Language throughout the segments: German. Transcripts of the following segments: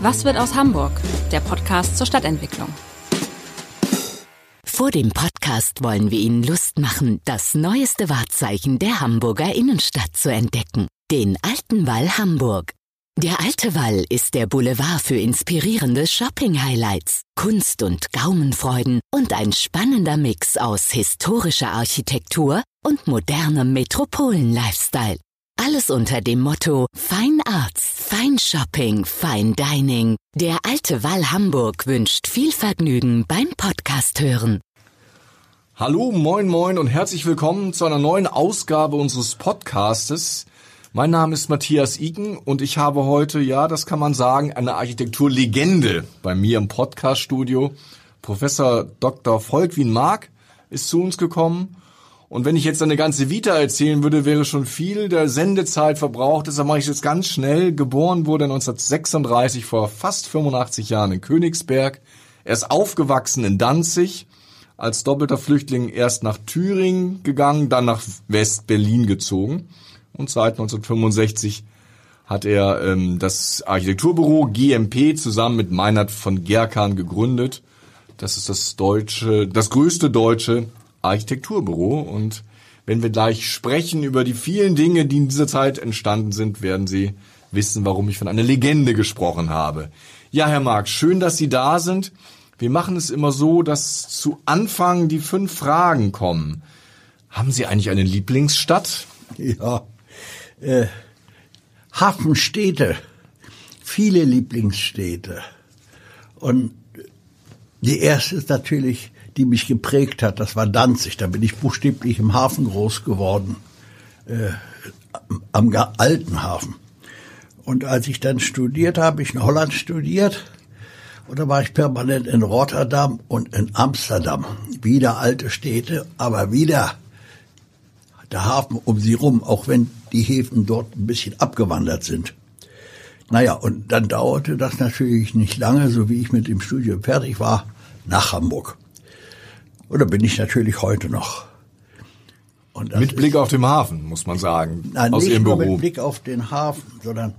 Was wird aus Hamburg? Der Podcast zur Stadtentwicklung. Vor dem Podcast wollen wir Ihnen Lust machen, das neueste Wahrzeichen der Hamburger Innenstadt zu entdecken. Den Alten Wall Hamburg. Der Alte Wall ist der Boulevard für inspirierende Shopping-Highlights, Kunst und Gaumenfreuden und ein spannender Mix aus historischer Architektur und modernem Metropolen-Lifestyle. Alles unter dem Motto Fine Arts, Fine Shopping, Fine Dining. Der Alte Wall Hamburg wünscht viel Vergnügen beim Podcast hören. Hallo, moin, moin und herzlich willkommen zu einer neuen Ausgabe unseres Podcastes. Mein Name ist Matthias Iken und ich habe heute, ja, das kann man sagen, eine Architekturlegende bei mir im Podcaststudio. Professor Dr. Volkwin Mark ist zu uns gekommen. Und wenn ich jetzt eine ganze Vita erzählen würde, wäre schon viel der Sendezeit verbraucht. Deshalb mache ich es jetzt ganz schnell. Geboren wurde 1936 vor fast 85 Jahren in Königsberg. Er ist aufgewachsen in Danzig, als doppelter Flüchtling erst nach Thüringen gegangen, dann nach West-Berlin gezogen und seit 1965 hat er ähm, das Architekturbüro GMP zusammen mit Meinert von Gerkan gegründet. Das ist das deutsche, das größte deutsche Architekturbüro und wenn wir gleich sprechen über die vielen Dinge, die in dieser Zeit entstanden sind, werden Sie wissen, warum ich von einer Legende gesprochen habe. Ja, Herr Marx, schön, dass Sie da sind. Wir machen es immer so, dass zu Anfang die fünf Fragen kommen. Haben Sie eigentlich eine Lieblingsstadt? Ja, äh, Hafenstädte, viele Lieblingsstädte. Und die erste ist natürlich, die mich geprägt hat, das war Danzig. Da bin ich buchstäblich im Hafen groß geworden, äh, am alten Hafen. Und als ich dann studiert habe, ich in Holland studiert, und da war ich permanent in Rotterdam und in Amsterdam. Wieder alte Städte, aber wieder der Hafen um sie rum, auch wenn die Häfen dort ein bisschen abgewandert sind. Naja, und dann dauerte das natürlich nicht lange, so wie ich mit dem Studium fertig war, nach Hamburg. Und da bin ich natürlich heute noch. mit Blick auf den Hafen, muss man sagen, nein, aus nicht Ihrem nur Büro. mit Blick auf den Hafen, sondern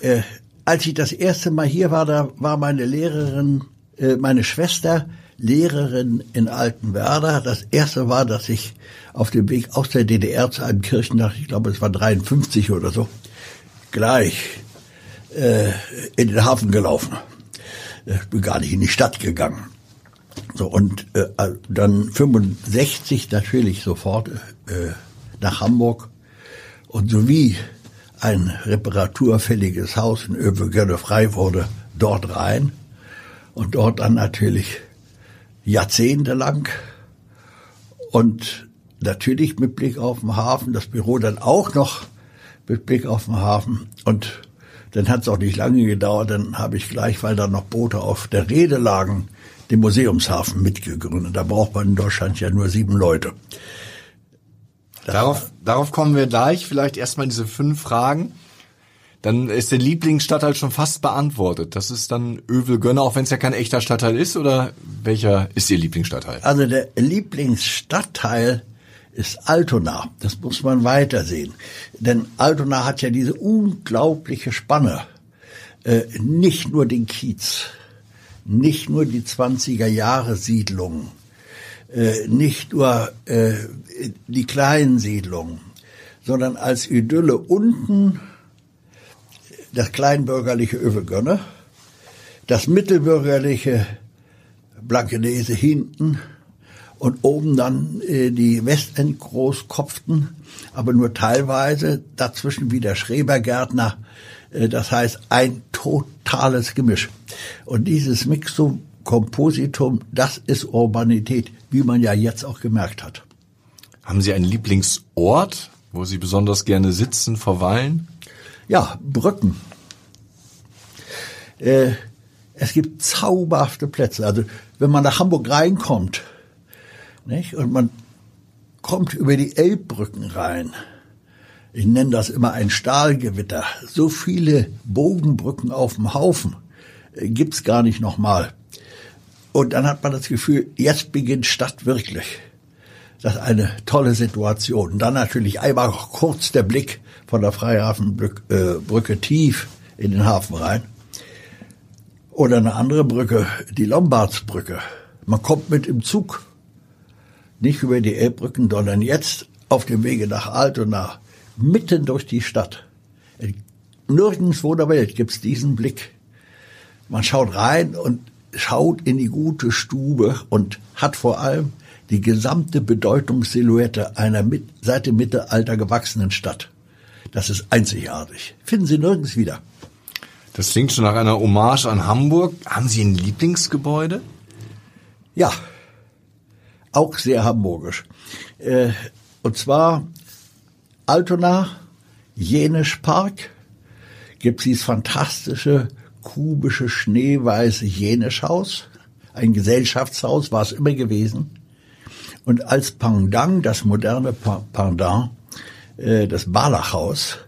äh, als ich das erste Mal hier war, da war meine Lehrerin, äh, meine Schwester Lehrerin in Altenwerder. Das erste war, dass ich auf dem Weg aus der DDR zu einem Kirchendach, ich glaube es war 53 oder so, gleich äh, in den Hafen gelaufen. Ich bin gar nicht in die Stadt gegangen. So und äh, dann 65 natürlich sofort äh, nach Hamburg. Und sowie ein reparaturfälliges Haus in Övelgönne frei wurde, dort rein und dort dann natürlich jahrzehntelang und natürlich mit Blick auf den Hafen, das Büro dann auch noch mit Blick auf den Hafen. Und dann hat es auch nicht lange gedauert, dann habe ich gleich, weil da noch Boote auf der Rede lagen, den Museumshafen mitgegründet. Da braucht man in Deutschland ja nur sieben Leute. Darauf, darauf kommen wir gleich. Vielleicht erstmal diese fünf Fragen. Dann ist der Lieblingsstadtteil schon fast beantwortet. Das ist dann Övelgönne, auch wenn es ja kein echter Stadtteil ist. Oder welcher ist Ihr Lieblingsstadtteil? Also der Lieblingsstadtteil ist Altona. Das muss man weitersehen. Denn Altona hat ja diese unglaubliche Spanne. Äh, nicht nur den Kiez, nicht nur die 20er Jahre Siedlungen, äh, nicht nur äh, die kleinen Siedlungen, sondern als Idylle unten das kleinbürgerliche Övelgönne, das mittelbürgerliche Blankenese hinten und oben dann äh, die Westend-Großkopften, aber nur teilweise, dazwischen wieder Schrebergärtner, äh, das heißt ein totales Gemisch. Und dieses Mixum Kompositum, das ist Urbanität, wie man ja jetzt auch gemerkt hat. Haben Sie einen Lieblingsort, wo Sie besonders gerne sitzen, verweilen? Ja, Brücken. Äh, es gibt zauberhafte Plätze. Also wenn man nach Hamburg reinkommt, nicht, und man kommt über die Elbbrücken rein, ich nenne das immer ein Stahlgewitter, so viele Bogenbrücken auf dem Haufen gibt's gar nicht nochmal. Und dann hat man das Gefühl, jetzt beginnt Stadt wirklich. Das ist eine tolle Situation. Und dann natürlich einmal kurz der Blick von der Freihafenbrücke tief in den Hafen rein. Oder eine andere Brücke, die Lombardsbrücke. Man kommt mit im Zug, nicht über die Elbbrücken, sondern jetzt auf dem Wege nach Altona, mitten durch die Stadt. Nirgendwo der Welt gibt's diesen Blick. Man schaut rein und schaut in die gute Stube und hat vor allem die gesamte Bedeutungssilhouette einer mit, seit dem Mittelalter gewachsenen Stadt. Das ist einzigartig. Finden Sie nirgends wieder. Das klingt schon nach einer Hommage an Hamburg. Haben Sie ein Lieblingsgebäude? Ja, auch sehr hamburgisch. Äh, und zwar Altona, Jenisch Park, gibt dieses fantastische kubische schneeweiße Jenischhaus. Ein Gesellschaftshaus war es immer gewesen. Und als Pendant, das moderne Pendant, äh, das Barlachhaus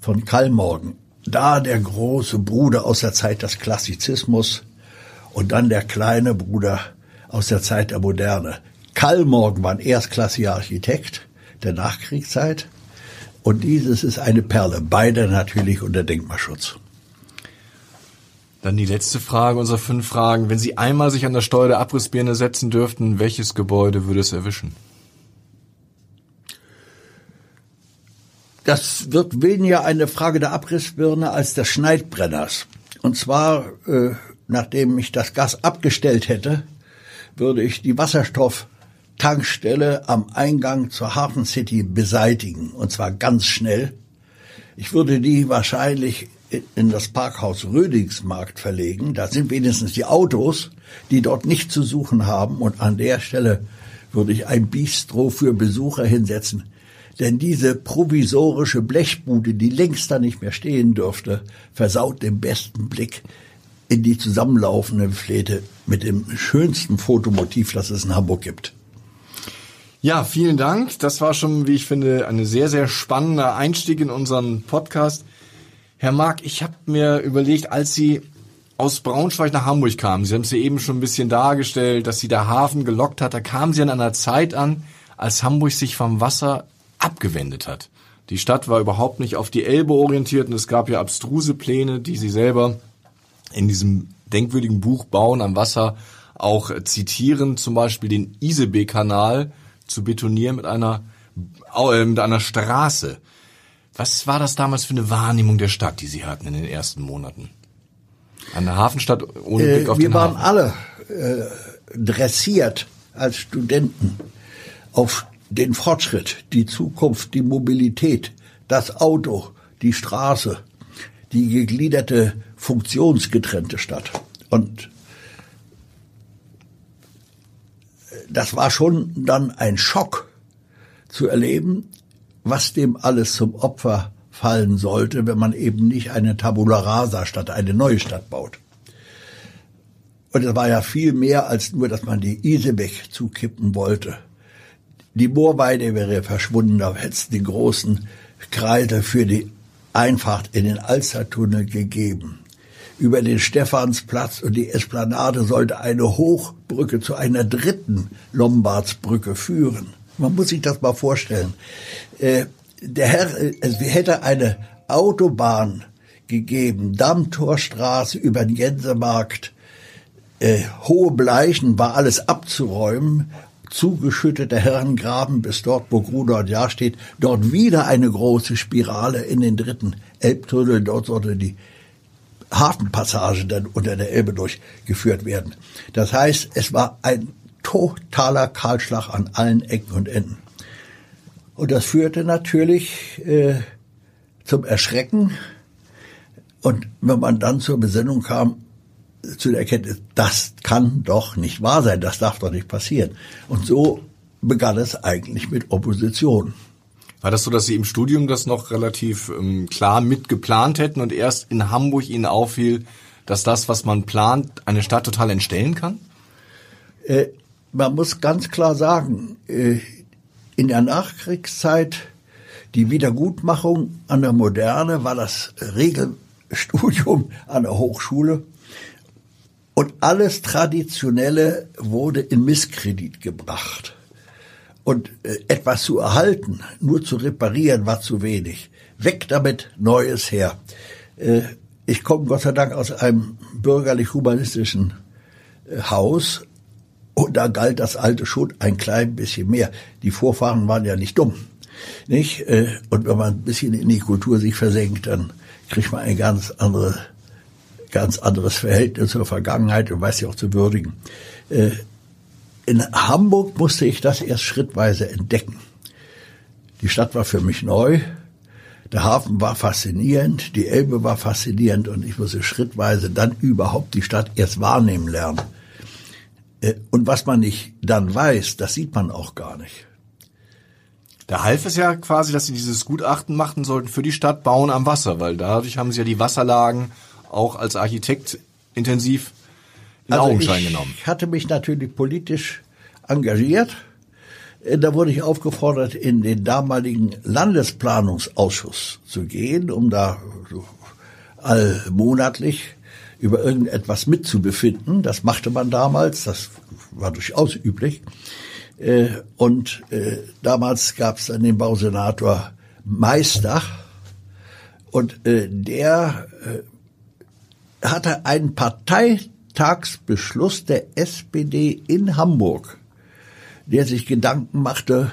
von Kallmorgen, da der große Bruder aus der Zeit des Klassizismus und dann der kleine Bruder aus der Zeit der Moderne. Kallmorgen war ein erstklassiger Architekt der Nachkriegszeit und dieses ist eine Perle, beide natürlich unter Denkmalschutz. Dann die letzte Frage unserer fünf Fragen. Wenn Sie einmal sich an der Steuer der Abrissbirne setzen dürften, welches Gebäude würde es erwischen? Das wird weniger eine Frage der Abrissbirne als des Schneidbrenners. Und zwar, äh, nachdem ich das Gas abgestellt hätte, würde ich die Wasserstofftankstelle am Eingang zur Hafen City beseitigen. Und zwar ganz schnell. Ich würde die wahrscheinlich in das Parkhaus Rödingsmarkt verlegen. Da sind wenigstens die Autos, die dort nicht zu suchen haben. Und an der Stelle würde ich ein Bistro für Besucher hinsetzen denn diese provisorische Blechbude, die längst da nicht mehr stehen dürfte, versaut den besten Blick in die zusammenlaufende Fläche mit dem schönsten Fotomotiv, das es in Hamburg gibt. Ja, vielen Dank. Das war schon, wie ich finde, eine sehr, sehr spannender Einstieg in unseren Podcast. Herr Mark, ich habe mir überlegt, als Sie aus Braunschweig nach Hamburg kamen, Sie haben es ja eben schon ein bisschen dargestellt, dass Sie der Hafen gelockt hat, da kamen Sie an einer Zeit an, als Hamburg sich vom Wasser abgewendet hat. Die Stadt war überhaupt nicht auf die Elbe orientiert und es gab ja abstruse Pläne, die sie selber in diesem denkwürdigen Buch Bauen am Wasser auch zitieren, zum Beispiel den Isebe-Kanal zu betonieren mit einer, äh, mit einer Straße. Was war das damals für eine Wahrnehmung der Stadt, die Sie hatten in den ersten Monaten? Eine Hafenstadt ohne Blick auf äh, wir den waren Hafen. alle äh, dressiert als Studenten auf den Fortschritt, die Zukunft, die Mobilität, das Auto, die Straße, die gegliederte, funktionsgetrennte Stadt. Und das war schon dann ein Schock zu erleben, was dem alles zum Opfer fallen sollte, wenn man eben nicht eine Tabula rasa statt eine neue Stadt baut. Und es war ja viel mehr als nur, dass man die Isebech zukippen wollte. Die Moorweide wäre verschwunden, da hätte es den großen Kreide für die Einfahrt in den Alstertunnel gegeben. Über den Stephansplatz und die Esplanade sollte eine Hochbrücke zu einer dritten Lombardsbrücke führen. Man muss sich das mal vorstellen. Äh, der Herr, es hätte eine Autobahn gegeben, Dammtorstraße über den Gänsemarkt, äh, hohe Bleichen war alles abzuräumen zugeschüttete Herrengraben bis dort, wo Grudort ja steht, dort wieder eine große Spirale in den dritten Elbtunnel, dort sollte die Hafenpassage dann unter der Elbe durchgeführt werden. Das heißt, es war ein totaler Kahlschlag an allen Ecken und Enden. Und das führte natürlich äh, zum Erschrecken. Und wenn man dann zur Besinnung kam, zu der Erkenntnis, das kann doch nicht wahr sein, das darf doch nicht passieren. Und so begann es eigentlich mit Opposition. War das so, dass Sie im Studium das noch relativ ähm, klar mitgeplant hätten und erst in Hamburg Ihnen auffiel, dass das, was man plant, eine Stadt total entstellen kann? Äh, man muss ganz klar sagen, äh, in der Nachkriegszeit die Wiedergutmachung an der Moderne war das Regelstudium an der Hochschule und alles Traditionelle wurde in Misskredit gebracht. Und äh, etwas zu erhalten, nur zu reparieren, war zu wenig. Weg damit, Neues her. Äh, ich komme Gott sei Dank aus einem bürgerlich-humanistischen äh, Haus und da galt das Alte schon ein klein bisschen mehr. Die Vorfahren waren ja nicht dumm, nicht? Und wenn man ein bisschen in die Kultur sich versenkt, dann kriegt man ein ganz andere, ganz anderes Verhältnis zur Vergangenheit und weiß sie auch zu würdigen. In Hamburg musste ich das erst schrittweise entdecken. Die Stadt war für mich neu. Der Hafen war faszinierend, die Elbe war faszinierend und ich musste schrittweise dann überhaupt die Stadt erst wahrnehmen lernen. Äh, und was man nicht dann weiß, das sieht man auch gar nicht. Da half es ja quasi, dass sie dieses Gutachten machten sollten für die Stadt Bauen am Wasser, weil dadurch haben sie ja die Wasserlagen auch als Architekt intensiv in also Augenschein ich genommen. Ich hatte mich natürlich politisch engagiert. Äh, da wurde ich aufgefordert, in den damaligen Landesplanungsausschuss zu gehen, um da allmonatlich über irgendetwas mitzubefinden. Das machte man damals, das war durchaus üblich. Äh, und äh, damals gab es dann den Bausenator Meister und der hatte einen Parteitagsbeschluss der SPD in Hamburg der sich Gedanken machte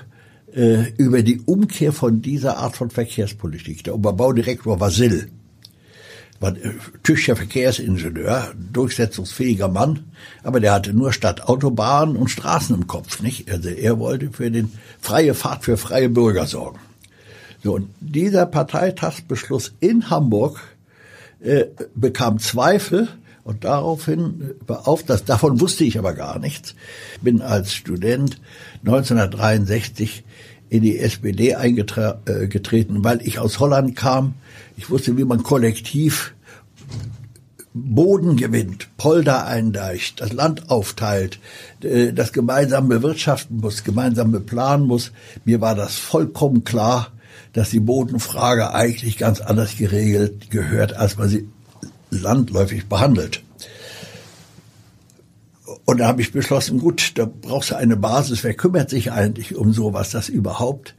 äh, über die Umkehr von dieser Art von Verkehrspolitik. Der Oberbaudirektor war Sill, war äh, tüchtiger Verkehrsingenieur, durchsetzungsfähiger Mann, aber der hatte nur Stadt Autobahnen und Straßen im Kopf, nicht? Also er wollte für den freie Fahrt für freie Bürger sorgen. So, und dieser Parteitagsbeschluss in Hamburg äh, bekam Zweifel und daraufhin, auf das, davon wusste ich aber gar nichts, bin als Student 1963 in die SPD eingetreten, äh, weil ich aus Holland kam. Ich wusste, wie man kollektiv Boden gewinnt, Polder eindeicht, das Land aufteilt, äh, das gemeinsam bewirtschaften muss, gemeinsam beplanen muss. Mir war das vollkommen klar, dass die Bodenfrage eigentlich ganz anders geregelt gehört, als man sie landläufig behandelt. Und da habe ich beschlossen, gut, da brauchst du eine Basis. Wer kümmert sich eigentlich um sowas, dass überhaupt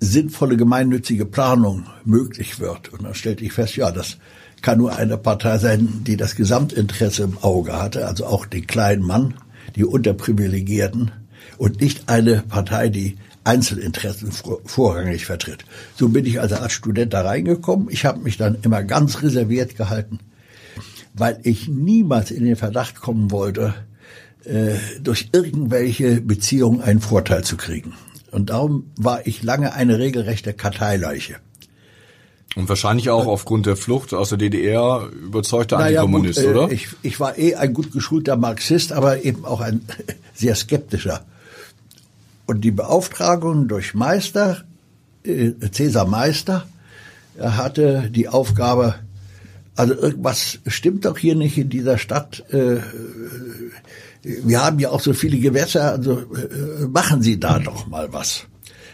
sinnvolle gemeinnützige Planung möglich wird? Und dann stellte ich fest, ja, das kann nur eine Partei sein, die das Gesamtinteresse im Auge hatte, also auch den kleinen Mann, die Unterprivilegierten und nicht eine Partei, die Einzelinteressen vorrangig vertritt. So bin ich also als Student da reingekommen. Ich habe mich dann immer ganz reserviert gehalten weil ich niemals in den Verdacht kommen wollte, äh, durch irgendwelche Beziehungen einen Vorteil zu kriegen. Und darum war ich lange eine regelrechte Karteileiche. Und wahrscheinlich auch aufgrund der Flucht aus der DDR überzeugter naja, Antikommunist, gut, äh, oder? Ich, ich war eh ein gut geschulter Marxist, aber eben auch ein sehr skeptischer. Und die Beauftragung durch Meister, äh, Cäsar Meister, er hatte die Aufgabe, also irgendwas stimmt doch hier nicht in dieser Stadt. Äh, wir haben ja auch so viele Gewässer, also äh, machen Sie da doch mal was.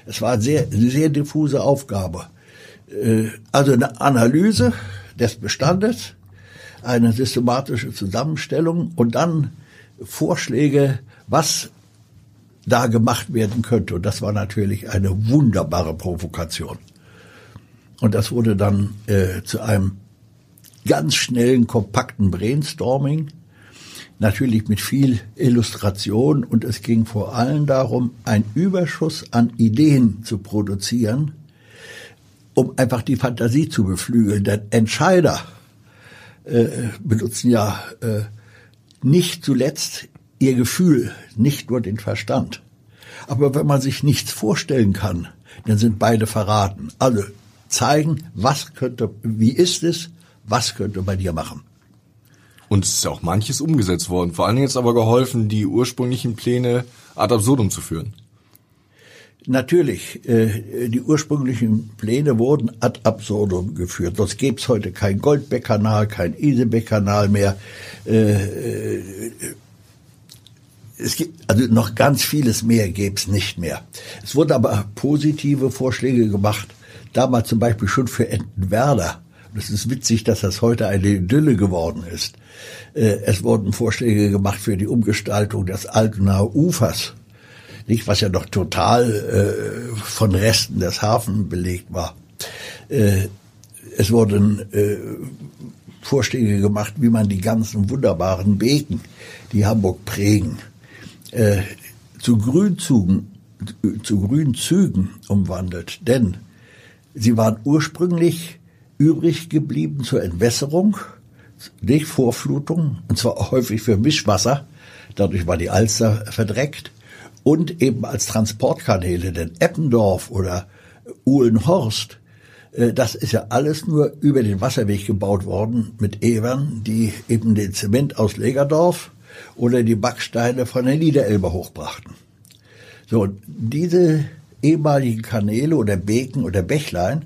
Es war eine sehr, sehr diffuse Aufgabe. Äh, also eine Analyse des Bestandes, eine systematische Zusammenstellung und dann Vorschläge, was da gemacht werden könnte. Und das war natürlich eine wunderbare Provokation. Und das wurde dann äh, zu einem ganz schnellen, kompakten Brainstorming, natürlich mit viel Illustration und es ging vor allem darum, einen Überschuss an Ideen zu produzieren, um einfach die Fantasie zu beflügeln. Denn Entscheider äh, benutzen ja äh, nicht zuletzt ihr Gefühl, nicht nur den Verstand. Aber wenn man sich nichts vorstellen kann, dann sind beide verraten. Also zeigen, was könnte, wie ist es, was könnte bei dir machen? Und es ist auch manches umgesetzt worden. Vor allen Dingen jetzt aber geholfen, die ursprünglichen Pläne ad absurdum zu führen. Natürlich, äh, die ursprünglichen Pläne wurden ad absurdum geführt. Sonst gäbe es heute kein Goldbeck-Kanal, kein Isebeck-Kanal mehr. Äh, äh, es gibt also noch ganz vieles mehr gäbe es nicht mehr. Es wurden aber positive Vorschläge gemacht. Damals zum Beispiel schon für Entenwerder das ist witzig, dass das heute eine Idylle geworden ist. Äh, es wurden Vorschläge gemacht für die Umgestaltung des Altenaer Ufers, nicht was ja noch total äh, von Resten des Hafens belegt war. Äh, es wurden Vorschläge gemacht, wie man die ganzen wunderbaren Beken, die Hamburg prägen, zu Grünzügen, zu Grünzügen umwandelt. Denn sie waren ursprünglich übrig geblieben zur Entwässerung, nicht Vorflutung, und zwar häufig für Mischwasser. Dadurch war die Alster verdreckt und eben als Transportkanäle, denn Eppendorf oder Uhlenhorst, äh, das ist ja alles nur über den Wasserweg gebaut worden mit Evern, die eben den Zement aus Legerdorf oder die Backsteine von der Niederelbe hochbrachten. So, diese ehemaligen Kanäle oder Beken oder Bächlein,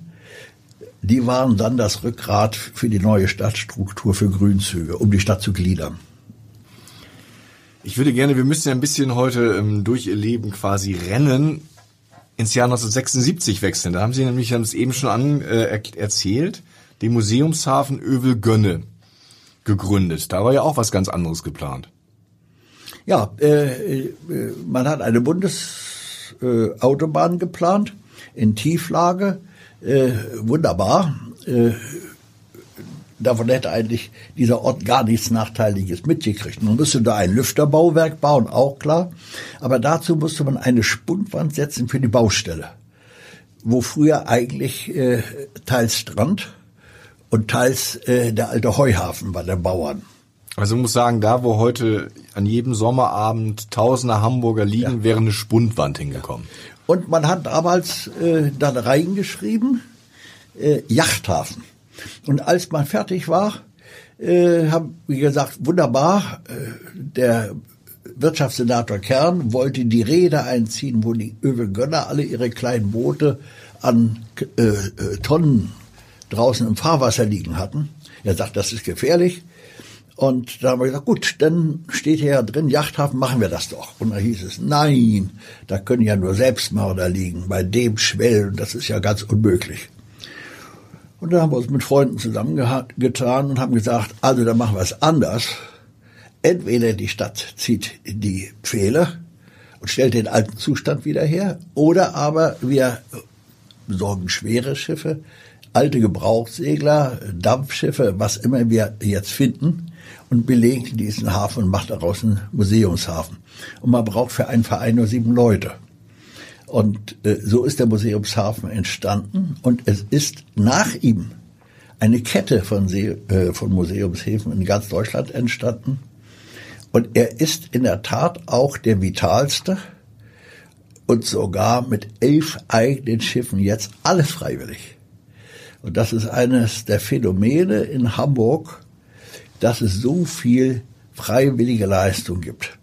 die waren dann das Rückgrat für die neue Stadtstruktur für Grünzüge, um die Stadt zu gliedern. Ich würde gerne, wir müssen ja ein bisschen heute ähm, durch ihr Leben quasi rennen, ins Jahr 1976 wechseln. Da haben Sie nämlich, haben es eben schon an, äh, erzählt, den Museumshafen Övel-Gönne gegründet. Da war ja auch was ganz anderes geplant. Ja, äh, äh, man hat eine Bundesautobahn äh, geplant in Tieflage. Äh, wunderbar. Äh, davon hätte eigentlich dieser Ort gar nichts Nachteiliges mitgekriegt. Man müsste da ein Lüfterbauwerk bauen, auch klar. Aber dazu musste man eine Spundwand setzen für die Baustelle, wo früher eigentlich äh, teils Strand und teils äh, der alte Heuhafen war der Bauern. Also ich muss sagen, da wo heute an jedem Sommerabend tausende Hamburger liegen, ja. wäre eine Spundwand hingekommen. Und man hat damals äh, dann reingeschrieben, äh, Yachthafen. Und als man fertig war, äh, haben, wie gesagt, wunderbar, äh, der Wirtschaftssenator Kern wollte die Rede einziehen, wo die Övelgönner alle ihre kleinen Boote an äh, äh, Tonnen draußen im Fahrwasser liegen hatten. Er sagt, das ist gefährlich. Und da haben wir gesagt, gut, dann steht hier ja drin, Yachthafen, machen wir das doch. Und da hieß es, nein, da können ja nur Selbstmörder liegen, bei dem Schwellen, das ist ja ganz unmöglich. Und da haben wir uns mit Freunden zusammengetan und haben gesagt, also dann machen wir es anders. Entweder die Stadt zieht die Pfähle und stellt den alten Zustand wieder her, oder aber wir besorgen schwere Schiffe, alte Gebrauchssegler, Dampfschiffe, was immer wir jetzt finden, und belegen diesen Hafen und machen daraus einen Museumshafen. Und man braucht für einen Verein nur sieben Leute. Und äh, so ist der Museumshafen entstanden und es ist nach ihm eine Kette von, See, äh, von Museumshäfen in ganz Deutschland entstanden. Und er ist in der Tat auch der vitalste und sogar mit elf eigenen Schiffen jetzt alles freiwillig. Und das ist eines der Phänomene in Hamburg, dass es so viel freiwillige Leistung gibt.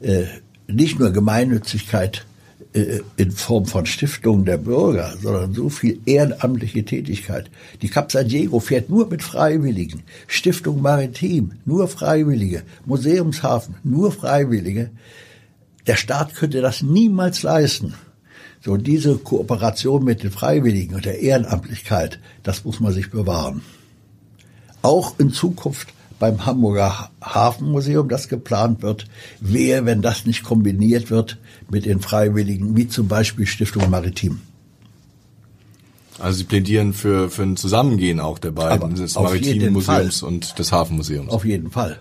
Äh, nicht nur Gemeinnützigkeit äh, in Form von Stiftungen der Bürger, sondern so viel ehrenamtliche Tätigkeit. Die Cap San Diego fährt nur mit Freiwilligen. Stiftung Maritim, nur Freiwillige. Museumshafen, nur Freiwillige. Der Staat könnte das niemals leisten. So diese Kooperation mit den Freiwilligen und der Ehrenamtlichkeit, das muss man sich bewahren. Auch in Zukunft beim Hamburger Hafenmuseum, das geplant wird, wer, wenn das nicht kombiniert wird mit den Freiwilligen, wie zum Beispiel Stiftung Maritim. Also Sie plädieren für, für ein Zusammengehen auch der beiden, Aber des Maritimen Museums und des Hafenmuseums. Auf jeden Fall.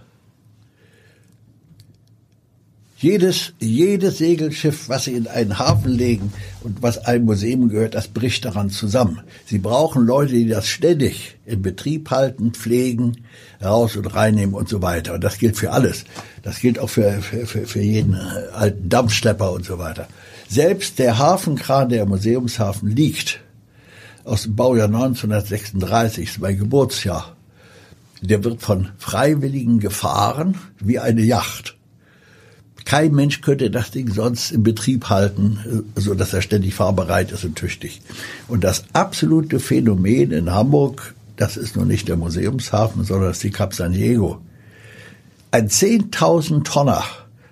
Jedes, jedes Segelschiff, was sie in einen Hafen legen und was einem Museum gehört, das bricht daran zusammen. Sie brauchen Leute, die das ständig in Betrieb halten, pflegen, raus und reinnehmen und so weiter. Und das gilt für alles. Das gilt auch für, für, für, jeden alten Dampfschlepper und so weiter. Selbst der Hafenkran, der im Museumshafen liegt, aus dem Baujahr 1936, ist mein Geburtsjahr, der wird von Freiwilligen gefahren wie eine Yacht. Kein Mensch könnte das Ding sonst in Betrieb halten, so dass er ständig fahrbereit ist und tüchtig. Und das absolute Phänomen in Hamburg, das ist nur nicht der Museumshafen, sondern das ist die Cap San Diego. Ein 10.000 Tonner,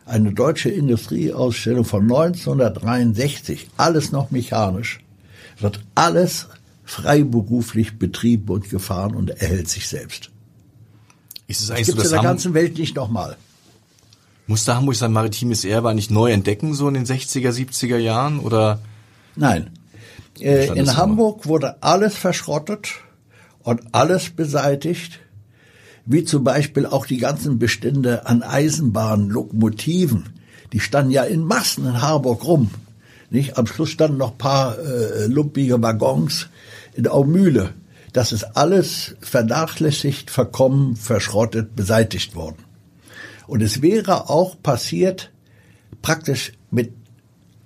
eine deutsche Industrieausstellung von 1963, alles noch mechanisch, wird alles freiberuflich betrieben und gefahren und erhält sich selbst. Ist es eigentlich das gibt's so, in der ganzen Welt nicht nochmal. Musste Hamburg sein maritimes Erbe eigentlich neu entdecken, so in den 60er, 70er Jahren, oder? Nein. Äh, in Hamburg wurde alles verschrottet und alles beseitigt. wie zum Beispiel auch die ganzen Bestände an Eisenbahnen, Lokomotiven, die standen ja in Massen in Harburg rum. Nicht? Am Schluss standen noch paar äh, lumpige Waggons in Aumühle. Das ist alles vernachlässigt, verkommen, verschrottet, beseitigt worden. Und es wäre auch passiert, praktisch mit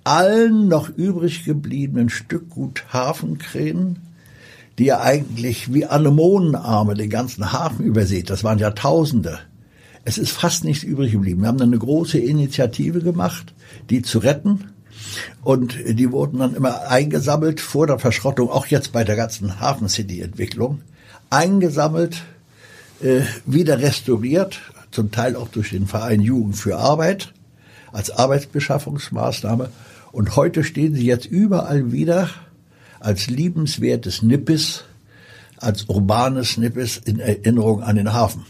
allen noch übrig gebliebenen Stückgut Hafenkränen, die ja eigentlich wie Anemonenarme den ganzen Hafen übersät. Das waren Jahrtausende. Es ist fast nichts übrig geblieben. Wir haben dann eine große Initiative gemacht, die zu retten. Und die wurden dann immer eingesammelt vor der Verschrottung, auch jetzt bei der ganzen Hafen City Entwicklung, eingesammelt, äh, wieder restauriert, zum Teil auch durch den Verein Jugend für Arbeit als Arbeitsbeschaffungsmaßnahme. Und heute stehen sie jetzt überall wieder als liebenswertes Nippes, als urbanes Nippes in Erinnerung an den Hafen.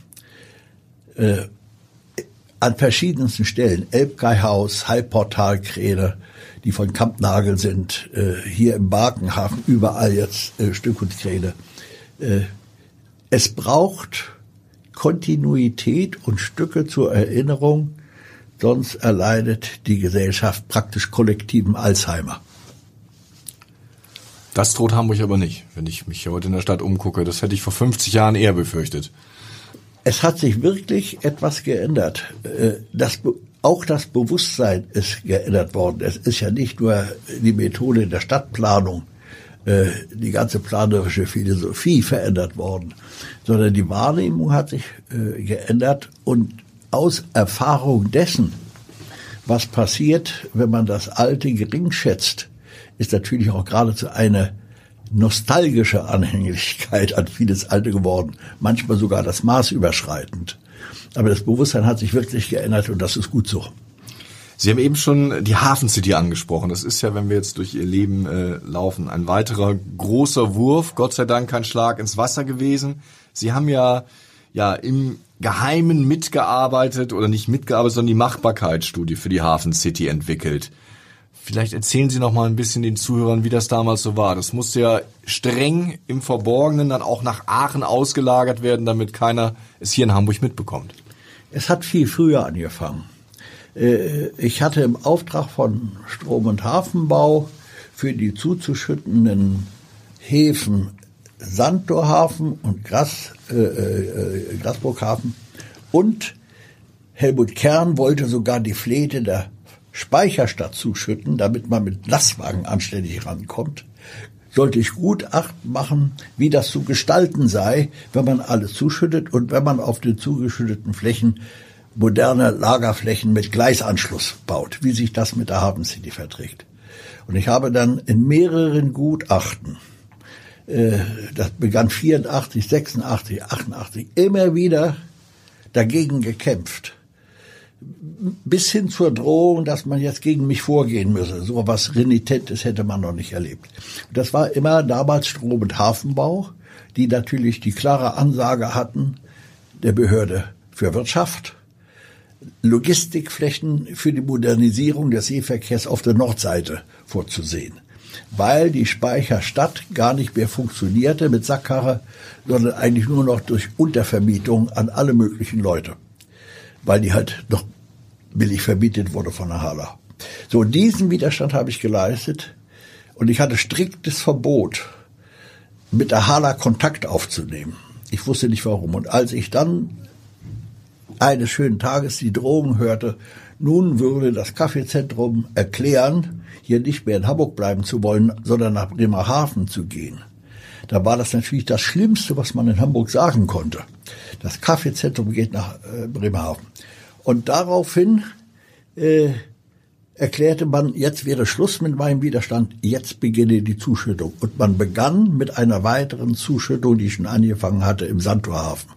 Äh, an verschiedensten Stellen, Elbgeihaus, Halbportalkräne, die von Kampnagel sind, äh, hier im Barkenhafen, überall jetzt äh, Stück und Kräne. Äh, es braucht Kontinuität und Stücke zur Erinnerung, sonst erleidet die Gesellschaft praktisch kollektiven Alzheimer. Das droht Hamburg aber nicht, wenn ich mich heute in der Stadt umgucke. Das hätte ich vor 50 Jahren eher befürchtet. Es hat sich wirklich etwas geändert. Äh, das, auch das Bewusstsein ist geändert worden. Es ist ja nicht nur die Methode der Stadtplanung, äh, die ganze planerische Philosophie verändert worden, sondern die Wahrnehmung hat sich äh, geändert und aus Erfahrung dessen, was passiert, wenn man das Alte gering schätzt, ist natürlich auch geradezu eine nostalgische Anhänglichkeit an vieles Alte geworden, manchmal sogar das Maß überschreitend. Aber das Bewusstsein hat sich wirklich geändert und das ist gut so. Sie haben eben schon die Hafen City angesprochen. Das ist ja, wenn wir jetzt durch Ihr Leben äh, laufen, ein weiterer großer Wurf. Gott sei Dank kein Schlag ins Wasser gewesen. Sie haben ja ja im Geheimen mitgearbeitet oder nicht mitgearbeitet, sondern die Machbarkeitsstudie für die Hafen City entwickelt. Vielleicht erzählen Sie noch mal ein bisschen den Zuhörern, wie das damals so war. Das musste ja streng im Verborgenen dann auch nach Aachen ausgelagert werden, damit keiner es hier in Hamburg mitbekommt. Es hat viel früher angefangen. Äh, ich hatte im Auftrag von Strom- und Hafenbau für die zuzuschüttenden Häfen Sandtorhafen und Gras, äh, äh, Grasburghafen. Und Helmut Kern wollte sogar die Flete der Speicherstadt zuschütten, damit man mit Lastwagen anständig rankommt, sollte ich Gutachten machen, wie das zu gestalten sei, wenn man alles zuschüttet und wenn man auf den zugeschütteten Flächen moderne Lagerflächen mit Gleisanschluss baut, wie sich das mit der Hafen City verträgt. Und ich habe dann in mehreren Gutachten, äh, das begann 84, 86, 88, immer wieder dagegen gekämpft bis hin zur Drohung, dass man jetzt gegen mich vorgehen müsse. So was Renitentes hätte man noch nicht erlebt. Das war immer damals Strom- und Hafenbau, die natürlich die klare Ansage hatten der Behörde für Wirtschaft, Logistikflächen für die Modernisierung des Seeverkehrs auf der Nordseite vorzusehen. Weil die Speicherstadt gar nicht mehr funktionierte mit Sackkarre, sondern eigentlich nur noch durch Untervermietung an alle möglichen Leute weil die halt noch billig verbietet wurde von der Hala. So, diesen Widerstand habe ich geleistet und ich hatte striktes Verbot, mit der Hala Kontakt aufzunehmen. Ich wusste nicht warum. Und als ich dann eines schönen Tages die Drohung hörte, nun würde das Kaffeezentrum erklären, hier nicht mehr in Hamburg bleiben zu wollen, sondern nach Bremerhaven zu gehen. Da war das natürlich das Schlimmste, was man in Hamburg sagen konnte. Das Kaffeezentrum geht nach äh, Bremerhaven. Und daraufhin äh, erklärte man, jetzt wäre Schluss mit meinem Widerstand, jetzt beginne die Zuschüttung. Und man begann mit einer weiteren Zuschüttung, die ich schon angefangen hatte im Santorhafen.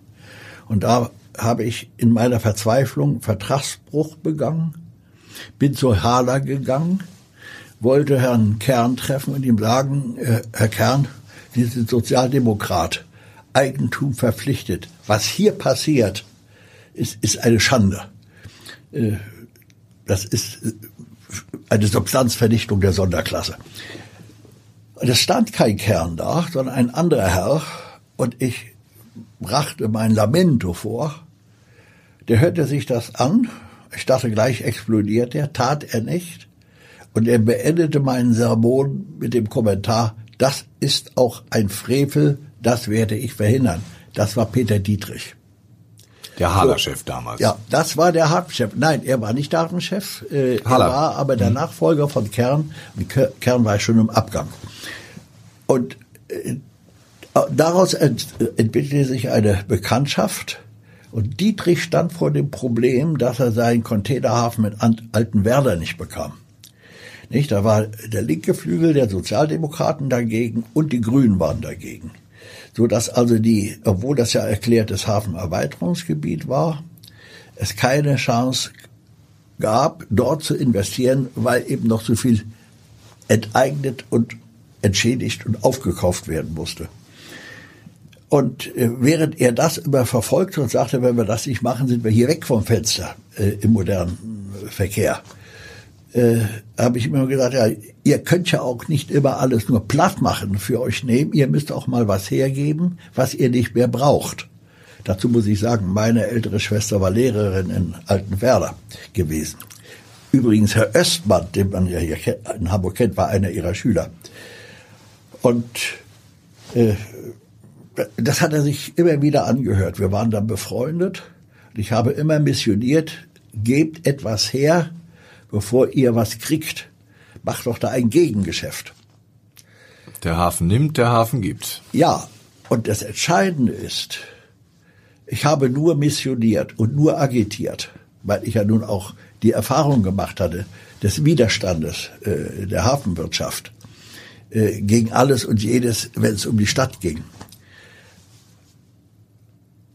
Und da habe ich in meiner Verzweiflung Vertragsbruch begangen, bin zur Hala gegangen, wollte Herrn Kern treffen und ihm sagen, äh, Herr Kern, Sie sind Sozialdemokrat, Eigentum verpflichtet. Was hier passiert, ist, ist eine Schande. Äh, das ist äh, eine Substanzvernichtung der Sonderklasse. Und es stand kein Kern da, sondern ein anderer Herr. Und ich brachte mein Lamento vor. Der hörte sich das an. Ich dachte gleich explodiert er, tat er nicht. Und er beendete meinen Sermon mit dem Kommentar, das ist auch ein Frevel, das werde ich verhindern. Das war Peter Dietrich. Der Haller-Chef so, damals. Ja, das war der Hafenchef. Nein, er war nicht der Hafenchef. Äh, er war aber der mhm. Nachfolger von Kern. Und Kern war schon im Abgang. Und äh, daraus ent, entwickelte sich eine Bekanntschaft. Und Dietrich stand vor dem Problem, dass er seinen Containerhafen mit Altenwerder nicht bekam. Nicht? Da war der linke Flügel der Sozialdemokraten dagegen und die Grünen waren dagegen so dass also die, obwohl das ja erklärtes Hafenerweiterungsgebiet war, es keine Chance gab, dort zu investieren, weil eben noch so viel enteignet und entschädigt und aufgekauft werden musste. Und äh, während er das immer verfolgte und sagte, wenn wir das nicht machen, sind wir hier weg vom Fenster äh, im modernen Verkehr, äh, habe ich immer gesagt, ja, ihr könnt ja auch nicht immer alles nur platt machen für euch nehmen. Ihr müsst auch mal was hergeben, was ihr nicht mehr braucht. Dazu muss ich sagen, meine ältere Schwester war Lehrerin in Altenwerder gewesen. Übrigens, Herr Östmann, den man ja hier in Hamburg kennt, war einer ihrer Schüler. Und äh, das hat er sich immer wieder angehört. Wir waren dann befreundet. Ich habe immer missioniert, gebt etwas her, bevor ihr was kriegt. Macht doch da ein Gegengeschäft. Der Hafen nimmt, der Hafen gibt. Ja, und das Entscheidende ist, ich habe nur missioniert und nur agitiert, weil ich ja nun auch die Erfahrung gemacht hatte des Widerstandes äh, der Hafenwirtschaft äh, gegen alles und jedes, wenn es um die Stadt ging.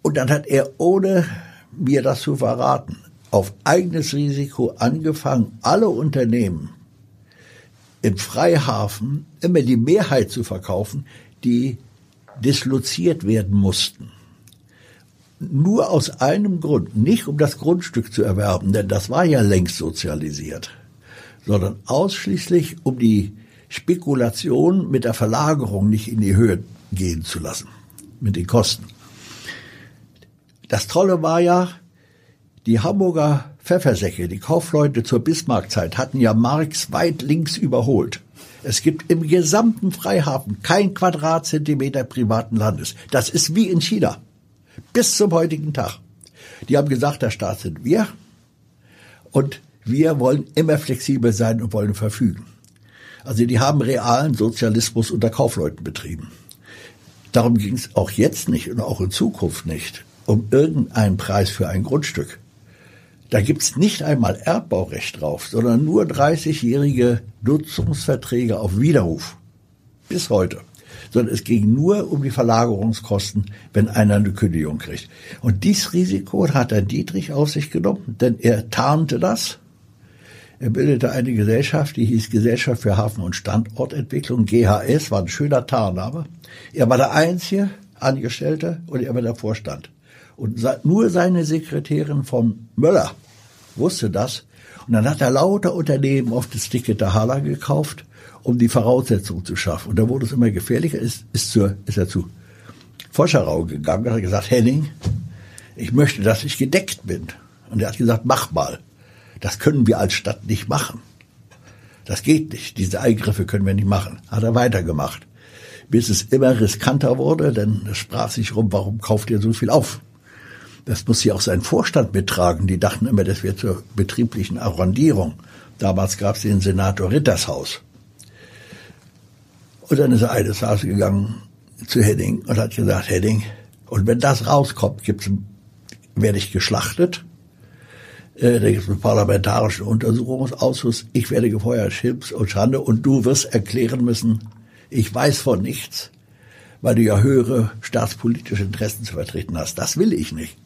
Und dann hat er, ohne mir das zu verraten, auf eigenes Risiko angefangen, alle Unternehmen im Freihafen immer die Mehrheit zu verkaufen, die disloziert werden mussten. Nur aus einem Grund, nicht um das Grundstück zu erwerben, denn das war ja längst sozialisiert, sondern ausschließlich um die Spekulation mit der Verlagerung nicht in die Höhe gehen zu lassen, mit den Kosten. Das Tolle war ja, die Hamburger Pfeffersäcke, die Kaufleute zur Bismarckzeit, hatten ja Marx weit links überholt. Es gibt im gesamten Freihafen kein Quadratzentimeter privaten Landes. Das ist wie in China. Bis zum heutigen Tag. Die haben gesagt, der Staat sind wir und wir wollen immer flexibel sein und wollen verfügen. Also die haben realen Sozialismus unter Kaufleuten betrieben. Darum ging es auch jetzt nicht und auch in Zukunft nicht um irgendeinen Preis für ein Grundstück. Da gibt's nicht einmal Erbbaurecht drauf, sondern nur 30-jährige Nutzungsverträge auf Widerruf. Bis heute. Sondern es ging nur um die Verlagerungskosten, wenn einer eine Kündigung kriegt. Und dieses Risiko hat der Dietrich auf sich genommen, denn er tarnte das. Er bildete eine Gesellschaft, die hieß Gesellschaft für Hafen- und Standortentwicklung, GHS, war ein schöner Tarnname. Er war der einzige Angestellte und er war der Vorstand. Und nur seine Sekretärin von Möller wusste das. Und dann hat er lauter Unternehmen auf das Ticket der Hala gekauft, um die Voraussetzungen zu schaffen. Und da wurde es immer gefährlicher, ist, ist, zur, ist er zu Forscherau gegangen und hat gesagt, Henning, ich möchte, dass ich gedeckt bin. Und er hat gesagt, mach mal. Das können wir als Stadt nicht machen. Das geht nicht. Diese Eingriffe können wir nicht machen. Hat er weitergemacht. Bis es immer riskanter wurde, denn es sprach sich rum, warum kauft ihr so viel auf? Das muss ja auch sein Vorstand mittragen. Die dachten immer, das wäre zur betrieblichen Arrondierung. Damals gab es den Senator Rittershaus. Und dann ist er eines Tages gegangen zu Hedding und hat gesagt, Hedding, und wenn das rauskommt, gibt's, werde ich geschlachtet. Äh, da gibt es einen parlamentarischen Untersuchungsausschuss. Ich werde gefeuert, Schimpf und Schande. Und du wirst erklären müssen, ich weiß von nichts, weil du ja höhere staatspolitische Interessen zu vertreten hast. Das will ich nicht.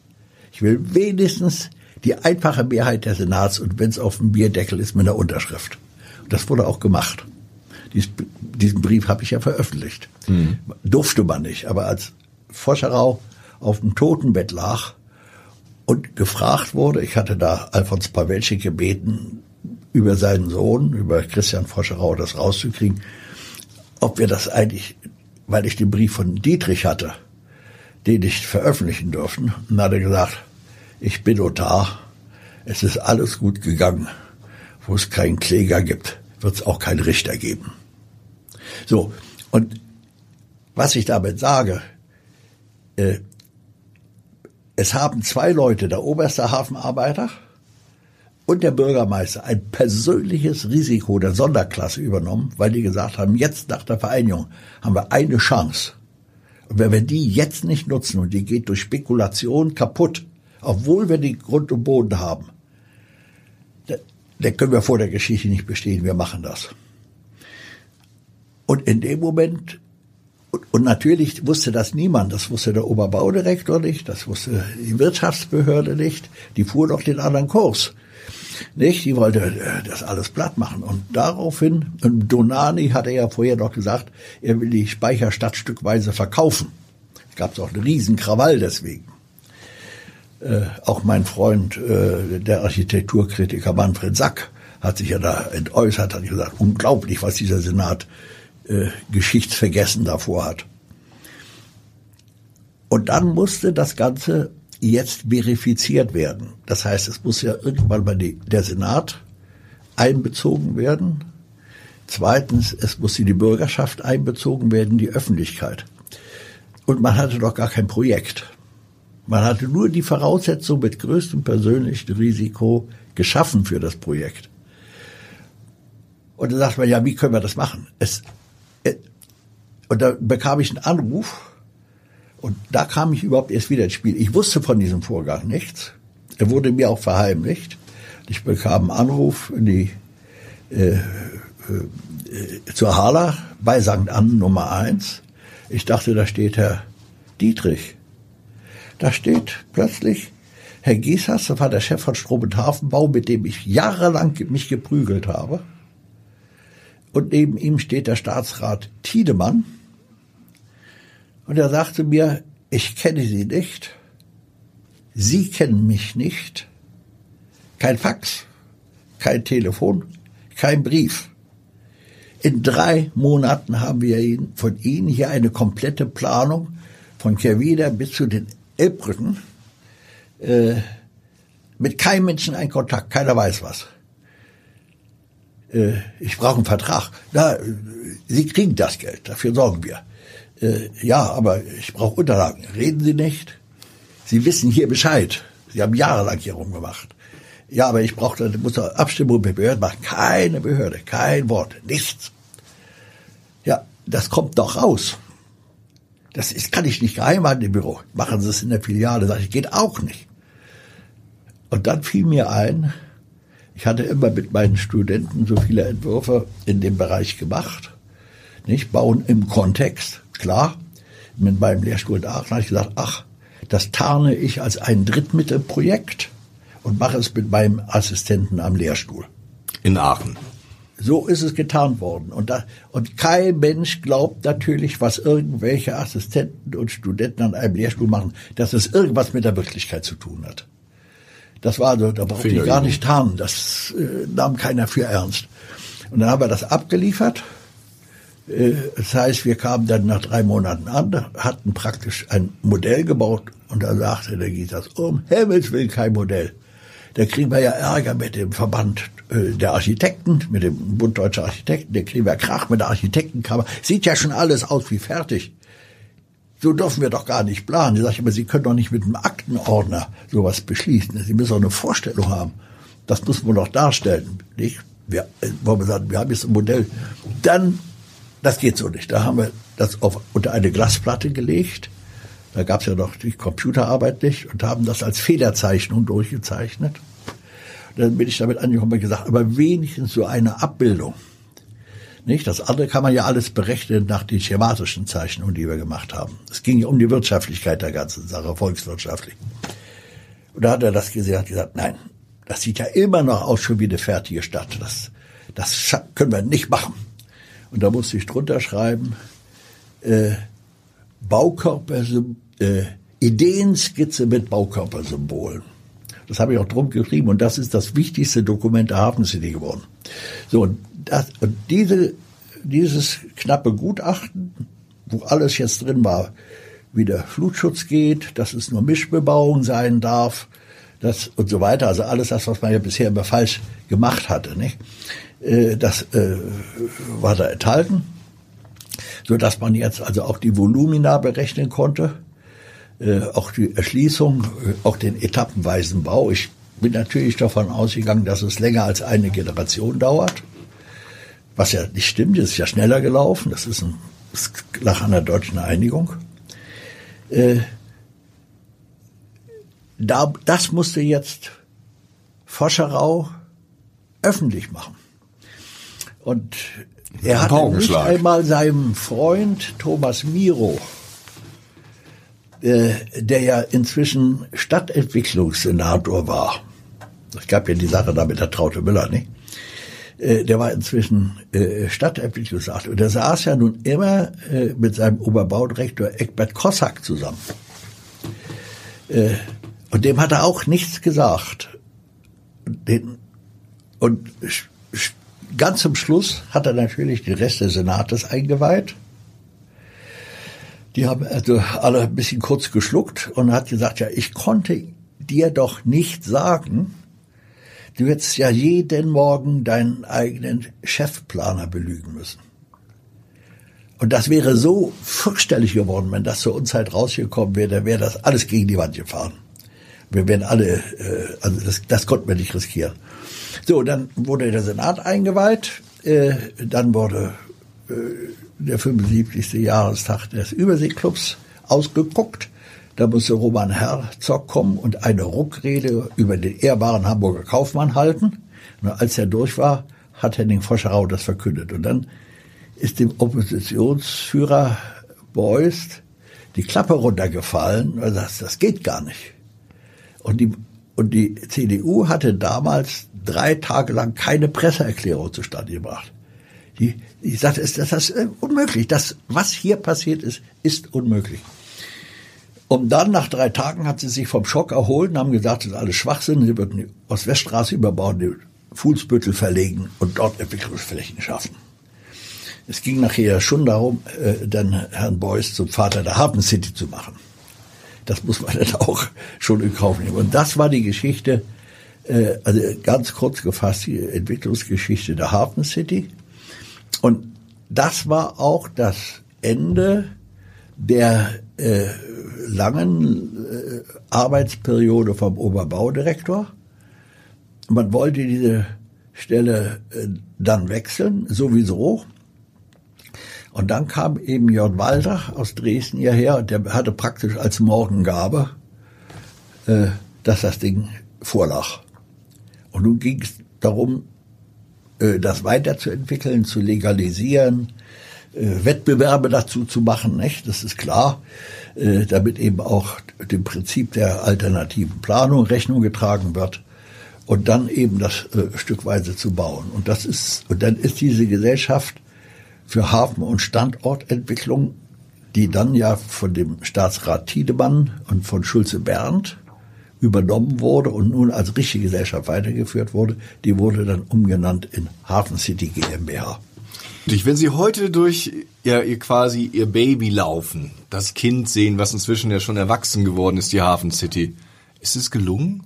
Ich will wenigstens die einfache Mehrheit der Senats und wenn es auf dem Bierdeckel ist mit einer Unterschrift. Und das wurde auch gemacht. Dies, diesen Brief habe ich ja veröffentlicht. Mhm. Durfte man nicht, aber als Foscherau auf dem Totenbett lag und gefragt wurde, ich hatte da Alfons Pawelczyk gebeten, über seinen Sohn, über Christian Foscherau das rauszukriegen, ob wir das eigentlich, weil ich den Brief von Dietrich hatte, den nicht veröffentlichen dürfen. Und hat er gesagt, ich bin Notar, es ist alles gut gegangen. Wo es keinen Kläger gibt, wird es auch keinen Richter geben. So, und was ich damit sage, äh, es haben zwei Leute, der oberste Hafenarbeiter und der Bürgermeister, ein persönliches Risiko der Sonderklasse übernommen, weil die gesagt haben, jetzt nach der Vereinigung haben wir eine Chance. Und wenn wir die jetzt nicht nutzen und die geht durch Spekulation kaputt, obwohl wir die Grund und Boden haben, dann können wir vor der Geschichte nicht bestehen. Wir machen das. Und in dem Moment, und, natürlich wusste das niemand, das wusste der Oberbaudirektor nicht, das wusste die Wirtschaftsbehörde nicht, die fuhr doch den anderen Kurs. Nicht? Die wollte äh, das alles platt machen. Und daraufhin, und Donani hatte ja vorher noch gesagt, er will die Speicherstadt stückweise verkaufen. Es gab auch einen riesen Krawall deswegen. Äh, auch mein Freund, äh, der Architekturkritiker Manfred Sack, hat sich ja da entäußert, hat gesagt, unglaublich, was dieser Senat äh, Geschichtsvergessen davor hat. Und dann musste das Ganze jetzt verifiziert werden. Das heißt, es muss ja irgendwann mal die, der Senat einbezogen werden. Zweitens, es muss die Bürgerschaft einbezogen werden, die Öffentlichkeit. Und man hatte doch gar kein Projekt. Man hatte nur die Voraussetzung mit größtem persönlichen Risiko geschaffen für das Projekt. Und dann sagt man, ja, wie können wir das machen? Es, äh, und da bekam ich einen Anruf und da kam ich überhaupt erst wieder ins Spiel. Ich wusste von diesem Vorgang nichts. Er wurde mir auch verheimlicht. Ich bekam einen Anruf in die, äh, äh, zur Hala bei St. Ann Nummer eins. Ich dachte, da steht Herr Dietrich. Da steht plötzlich Herr Giesers, das war der Chef von Strom- und Hafenbau, mit dem ich jahrelang mich geprügelt habe. Und neben ihm steht der Staatsrat Tiedemann. Und er sagte mir, ich kenne Sie nicht. Sie kennen mich nicht. Kein Fax, kein Telefon, kein Brief. In drei Monaten haben wir von Ihnen hier eine komplette Planung von Kerwider bis zu den Elbbrücken. Äh, mit keinem Menschen ein Kontakt, keiner weiß was. Äh, ich brauche einen Vertrag. Na, Sie kriegen das Geld, dafür sorgen wir äh, ja, aber ich brauche Unterlagen. Reden Sie nicht? Sie wissen hier Bescheid. Sie haben jahrelang hier rumgemacht. Ja, aber ich brauche, muss eine Abstimmung mit Behörden machen. Keine Behörde, kein Wort, nichts. Ja, das kommt doch raus. Das ist, kann ich nicht geheim halten im Büro. Machen Sie es in der Filiale. Sag ich, geht auch nicht. Und dann fiel mir ein, ich hatte immer mit meinen Studenten so viele Entwürfe in dem Bereich gemacht. Nicht bauen im Kontext. Klar, mit meinem Lehrstuhl in Aachen habe ich gesagt, ach, das tarne ich als ein Drittmittelprojekt und mache es mit meinem Assistenten am Lehrstuhl. In Aachen. So ist es getan worden. Und, da, und kein Mensch glaubt natürlich, was irgendwelche Assistenten und Studenten an einem Lehrstuhl machen, dass es irgendwas mit der Wirklichkeit zu tun hat. Das war so, da brauchte ich gar nicht tarnen. Das äh, nahm keiner für ernst. Und dann haben wir das abgeliefert das heißt, wir kamen dann nach drei Monaten an, hatten praktisch ein Modell gebaut und da sagte der Gitas, um Himmels Willen kein Modell. Da kriegen wir ja Ärger mit dem Verband äh, der Architekten, mit dem Bund Deutscher Architekten, da kriegen wir Krach mit der Architektenkammer. Sieht ja schon alles aus wie fertig. So dürfen wir doch gar nicht planen. Ich sage immer, Sie können doch nicht mit einem Aktenordner sowas beschließen. Sie müssen doch eine Vorstellung haben. Das muss man doch darstellen. Nicht? Wir, äh, wollen wir sagen, wir haben jetzt ein Modell. Dann das geht so nicht. Da haben wir das auf, unter eine Glasplatte gelegt. Da gab es ja noch die Computerarbeit nicht und haben das als Federzeichnung durchgezeichnet. Und dann bin ich damit angekommen und gesagt, aber wenigstens so eine Abbildung. Nicht? Das andere kann man ja alles berechnen nach den schematischen Zeichnungen, die wir gemacht haben. Es ging ja um die Wirtschaftlichkeit der ganzen Sache, volkswirtschaftlich. Und da hat er das gesehen, hat gesagt, nein, das sieht ja immer noch aus schon wie eine fertige Stadt. Das, das können wir nicht machen. Und da musste ich drunter schreiben, äh, Baukörper, äh, Ideenskizze mit Baukörpersymbolen. Das habe ich auch drum geschrieben und das ist das wichtigste Dokument der Hafen City geworden. So, und, das, und diese, dieses knappe Gutachten, wo alles jetzt drin war, wie der Flutschutz geht, dass es nur Mischbebauung sein darf, das und so weiter. Also alles das, was man ja bisher immer falsch gemacht hatte, nicht? Äh, das äh, war da enthalten, so dass man jetzt also auch die Volumina berechnen konnte, äh, auch die Erschließung, auch den etappenweisen Bau. Ich bin natürlich davon ausgegangen, dass es länger als eine Generation dauert, was ja nicht stimmt. Es ist ja schneller gelaufen. Das ist ein an der deutschen Einigung. Da, das musste jetzt Foscherau öffentlich machen. Und er hat nicht einmal seinem Freund Thomas Miro, äh, der ja inzwischen Stadtentwicklungssenator war. Es gab ja die Sache da mit der Traute Müller, nicht? Äh, der war inzwischen äh, Stadtentwicklungssenator. Und der saß ja nun immer äh, mit seinem Oberbaudirektor Eckbert Kossack zusammen. Äh, und dem hat er auch nichts gesagt. Den, und ganz zum Schluss hat er natürlich den Rest des Senates eingeweiht. Die haben also alle ein bisschen kurz geschluckt und hat gesagt, ja, ich konnte dir doch nicht sagen, du hättest ja jeden Morgen deinen eigenen Chefplaner belügen müssen. Und das wäre so fürchterlich geworden, wenn das zur Unzeit rausgekommen wäre, dann wäre das alles gegen die Wand gefahren. Wir wären alle, äh, also das, das konnten wir nicht riskieren. So, dann wurde der Senat eingeweiht, äh, dann wurde äh, der 75. Jahrestag des Überseeklubs ausgeguckt. Da musste Roman Herzog kommen und eine Ruckrede über den ehrbaren Hamburger Kaufmann halten. Und als er durch war, hat Henning Foscherau das verkündet. Und dann ist dem Oppositionsführer Beust die Klappe runtergefallen. Er sagt, das geht gar nicht. Und die, und die CDU hatte damals drei Tage lang keine Presseerklärung zustande gebracht. Die, die sagte, das ist äh, unmöglich. Das, was hier passiert ist, ist unmöglich. Und dann, nach drei Tagen, hat sie sich vom Schock erholt und haben gesagt, das ist alles Schwachsinn. Sie würden die Ostweststraße überbauen, die Fuhlsbüttel verlegen und dort Entwicklungsflächen schaffen. Es ging nachher schon darum, äh, dann Herrn Beuys zum Vater der Hafen City zu machen. Das muss man dann auch schon in Kauf nehmen. Und das war die Geschichte, äh, also ganz kurz gefasst, die Entwicklungsgeschichte der Hafen City. Und das war auch das Ende der äh, langen äh, Arbeitsperiode vom Oberbaudirektor. Man wollte diese Stelle äh, dann wechseln, sowieso. Und dann kam eben Jörn Walter aus Dresden hierher und der hatte praktisch als Morgengabe, äh, dass das Ding vorlag. Und nun ging es darum, äh, das weiterzuentwickeln, zu legalisieren, äh, Wettbewerbe dazu zu machen, nicht? Das ist klar, äh, damit eben auch dem Prinzip der alternativen Planung Rechnung getragen wird und dann eben das äh, stückweise zu bauen. Und das ist, und dann ist diese Gesellschaft für Hafen- und Standortentwicklung, die dann ja von dem Staatsrat Tiedemann und von Schulze Berndt übernommen wurde und nun als richtige Gesellschaft weitergeführt wurde, die wurde dann umgenannt in Hafen City GmbH. Wenn Sie heute durch ja, ihr quasi Ihr Baby laufen, das Kind sehen, was inzwischen ja schon erwachsen geworden ist, die Hafen City, ist es gelungen?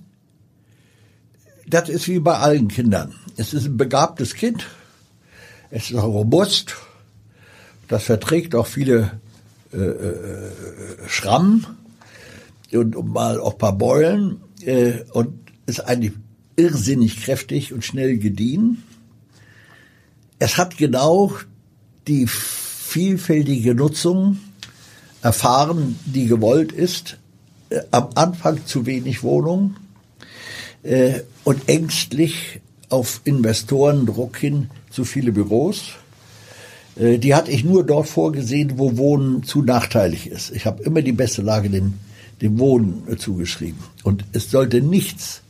Das ist wie bei allen Kindern. Es ist ein begabtes Kind. Es ist robust. Das verträgt auch viele äh, äh, Schrammen und, und mal auch paar Beulen äh, und ist eigentlich irrsinnig kräftig und schnell gediehen. Es hat genau die vielfältige Nutzung erfahren, die gewollt ist. Äh, am Anfang zu wenig Wohnungen äh, und ängstlich auf Investorendruck hin zu viele Büros. Äh, die hatte ich nur dort vorgesehen, wo Wohnen zu nachteilig ist. Ich habe immer die beste Lage dem, dem Wohnen äh, zugeschrieben. Und es sollte nichts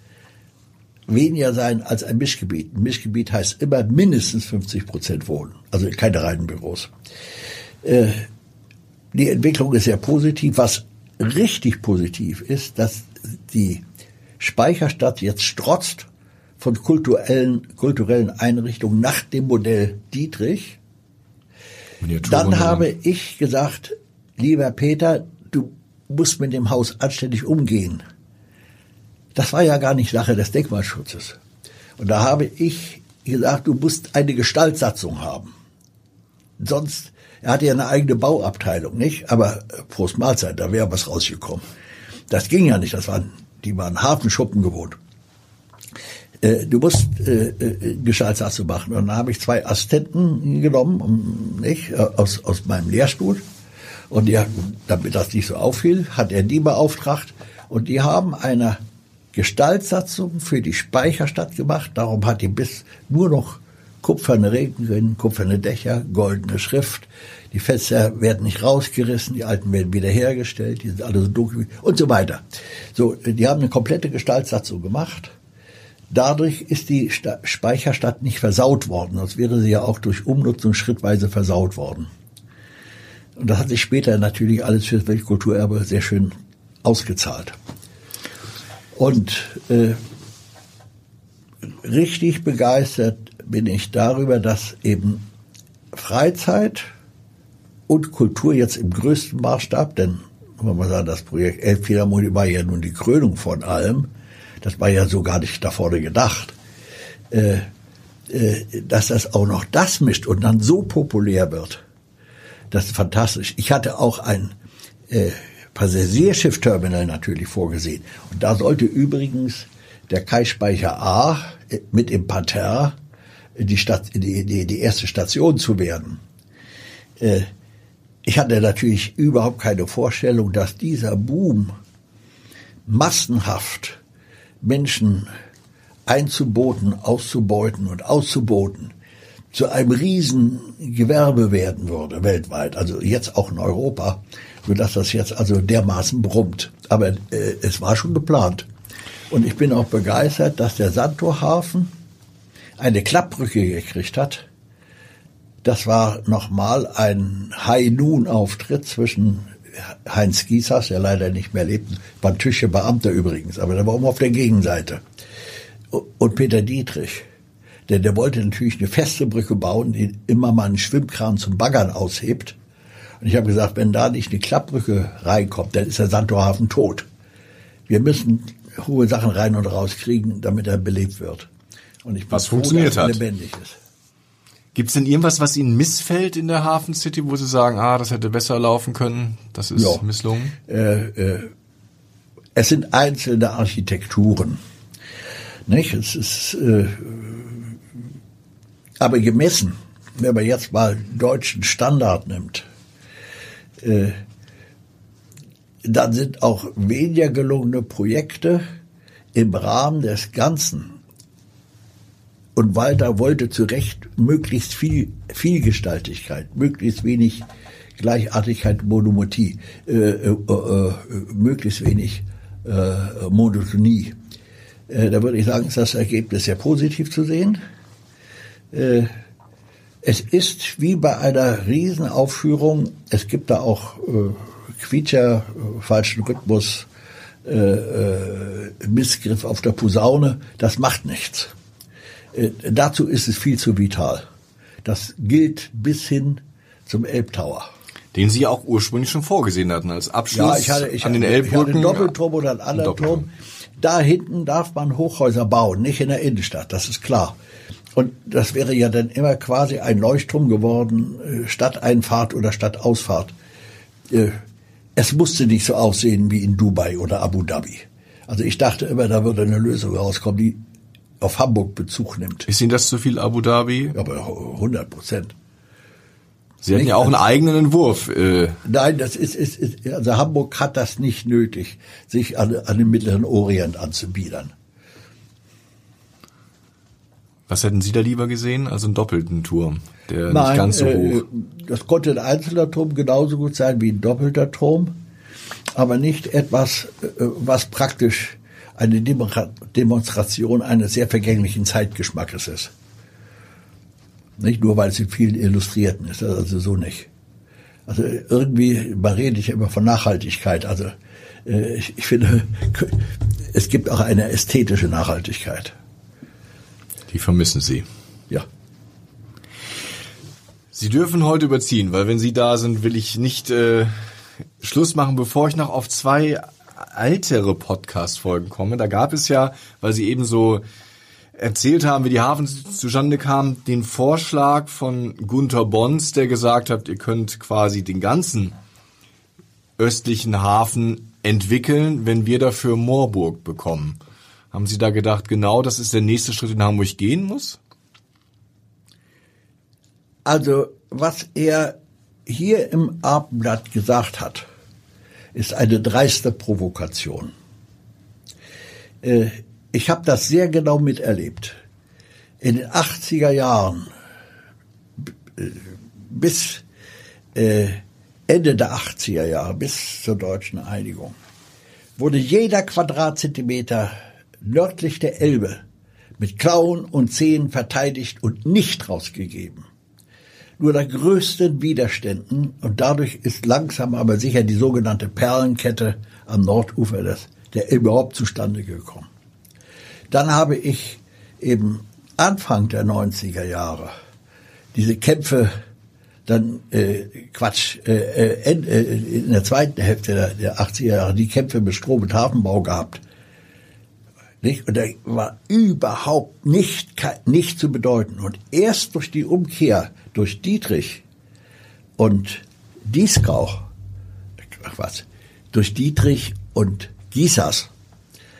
weniger sein als ein Mischgebiet. Ein Mischgebiet heißt immer mindestens 50 Prozent Wohnen, also keine reinen Büros. Äh, die Entwicklung ist sehr positiv. Was richtig positiv ist, dass die Speicherstadt jetzt strotzt von kulturellen, kulturellen Einrichtungen nach dem Modell Dietrich. Dann habe ich gesagt, lieber Peter, du musst mit dem Haus anständig umgehen. Das war ja gar nicht Sache des Denkmalschutzes. Und da habe ich gesagt, du musst eine Gestaltsatzung haben. Sonst, er hatte ja eine eigene Bauabteilung, nicht? Aber äh, Prost Mahlzeit, da wäre was rausgekommen. Das ging ja nicht, das waren, die waren Hafenschuppen gewohnt. Äh, du musst äh, äh, Gestaltsatzung machen. Und dann habe ich zwei Assistenten genommen, nicht, aus, aus meinem Lehrstuhl. Und die, damit das nicht so auffiel, hat er die beauftragt. Und die haben eine Gestaltsatzung für die Speicherstadt gemacht. Darum hat die bis nur noch kupferne Regenrinnen, kupferne Dächer, goldene Schrift. Die Fenster werden nicht rausgerissen, die alten werden wiederhergestellt, die sind alle so dunkel und so weiter. So, die haben eine komplette Gestaltsatzung gemacht. Dadurch ist die Speicherstadt nicht versaut worden, sonst wäre sie ja auch durch Umnutzung schrittweise versaut worden. Und das hat sich später natürlich alles für das Weltkulturerbe sehr schön ausgezahlt. Und äh, richtig begeistert bin ich darüber, dass eben Freizeit und Kultur jetzt im größten Maßstab, denn wenn man sagen, das Projekt Elbphilharmonie war ja nun die Krönung von allem, das war ja so gar nicht da vorne gedacht, äh, äh, dass das auch noch das mischt und dann so populär wird. Das ist fantastisch. Ich hatte auch ein äh, Passagierschiffterminal natürlich vorgesehen. Und da sollte übrigens der Kai-Speicher A äh, mit im Parterre die, Stadt, die, die, die erste Station zu werden. Äh, ich hatte natürlich überhaupt keine Vorstellung, dass dieser Boom massenhaft Menschen einzuboten, auszubeuten und auszuboten zu einem riesen Gewerbe werden würde weltweit, also jetzt auch in Europa, so dass das jetzt also dermaßen brummt. Aber äh, es war schon geplant. Und ich bin auch begeistert, dass der Santorhafen eine Klappbrücke gekriegt hat. Das war nochmal ein High-Noon-Auftritt zwischen Heinz Giesers, der leider nicht mehr lebt, war ein Tische Beamter übrigens, aber der war immer auf der Gegenseite. Und Peter Dietrich, denn der wollte natürlich eine feste Brücke bauen, die immer mal einen Schwimmkran zum Baggern aushebt. Und ich habe gesagt, wenn da nicht eine Klappbrücke reinkommt, dann ist der Santorhafen tot. Wir müssen hohe Sachen rein und raus kriegen, damit er belebt wird. Und ich bin was froh, funktioniert hat. lebendig ist. Gibt es denn irgendwas, was Ihnen missfällt in der Hafen City, wo Sie sagen, ah, das hätte besser laufen können, das ist ja. misslungen? Äh, äh, es sind einzelne Architekturen. Nicht? Es ist, äh, aber gemessen, wenn man jetzt mal deutschen Standard nimmt, äh, dann sind auch weniger gelungene Projekte im Rahmen des Ganzen und Walter wollte zu Recht möglichst viel Vielgestaltigkeit, möglichst wenig Gleichartigkeit, Monomotie, äh, äh, äh, möglichst wenig äh, Monotonie. Äh, da würde ich sagen, ist das Ergebnis sehr positiv zu sehen. Äh, es ist wie bei einer Riesenaufführung, es gibt da auch äh, Quietscher, äh, falschen Rhythmus, äh, äh, Missgriff auf der Posaune, das macht nichts. Äh, dazu ist es viel zu vital. Das gilt bis hin zum Elbtower. Den Sie auch ursprünglich schon vorgesehen hatten als Abschluss ja, ich hatte, ich an den Elbbrücken. Ich hatte einen Doppelturm oder einen anderen Turm. Da hinten darf man Hochhäuser bauen, nicht in der Innenstadt, das ist klar. Und das wäre ja dann immer quasi ein Leuchtturm geworden, äh, Stadteinfahrt oder Stadtausfahrt. Äh, es musste nicht so aussehen wie in Dubai oder Abu Dhabi. Also ich dachte immer, da würde eine Lösung rauskommen, die auf Hamburg Bezug nimmt. Ist Ihnen das zu viel Abu Dhabi? Aber 100 Prozent. Sie hatten ja auch einen eigenen Entwurf. Äh. Nein, das ist, ist, ist, also Hamburg hat das nicht nötig, sich an, an den Mittleren Orient anzubiedern. Was hätten Sie da lieber gesehen? Also einen doppelten Turm, der Nein, nicht ganz so äh, hoch. das konnte ein einzelner Turm genauso gut sein wie ein doppelter Turm, aber nicht etwas, äh, was praktisch eine Demonstration eines sehr vergänglichen Zeitgeschmackes ist. Nicht nur, weil es in vielen Illustrierten ist, also so nicht. Also irgendwie, man redet ja immer von Nachhaltigkeit. Also äh, ich, ich finde, es gibt auch eine ästhetische Nachhaltigkeit. Die vermissen Sie. Ja. Sie dürfen heute überziehen, weil wenn Sie da sind, will ich nicht äh, Schluss machen, bevor ich noch auf zwei ältere Podcast-Folgen komme. Da gab es ja, weil Sie eben so erzählt haben, wie die Hafen zustande kam, den Vorschlag von Gunther Bons, der gesagt hat, ihr könnt quasi den ganzen östlichen Hafen entwickeln, wenn wir dafür Moorburg bekommen. Haben Sie da gedacht, genau das ist der nächste Schritt, den Hamburg gehen muss? Also, was er hier im Abendblatt gesagt hat, ist eine dreiste Provokation. Äh, ich habe das sehr genau miterlebt. In den 80er Jahren bis äh, Ende der 80er Jahre, bis zur deutschen Einigung, wurde jeder Quadratzentimeter nördlich der Elbe mit Klauen und Zehen verteidigt und nicht rausgegeben. Nur der größten Widerständen und dadurch ist langsam aber sicher die sogenannte Perlenkette am Nordufer des, der überhaupt zustande gekommen. Dann habe ich eben Anfang der 90er Jahre diese Kämpfe dann äh, Quatsch äh, äh, äh, in der zweiten Hälfte der, der 80er Jahre die Kämpfe mit Strom- und Hafenbau gehabt. Nicht? Und da war überhaupt nicht, nicht zu bedeuten. Und erst durch die Umkehr durch Dietrich und Dieskau, ach was, durch Dietrich und Giesers,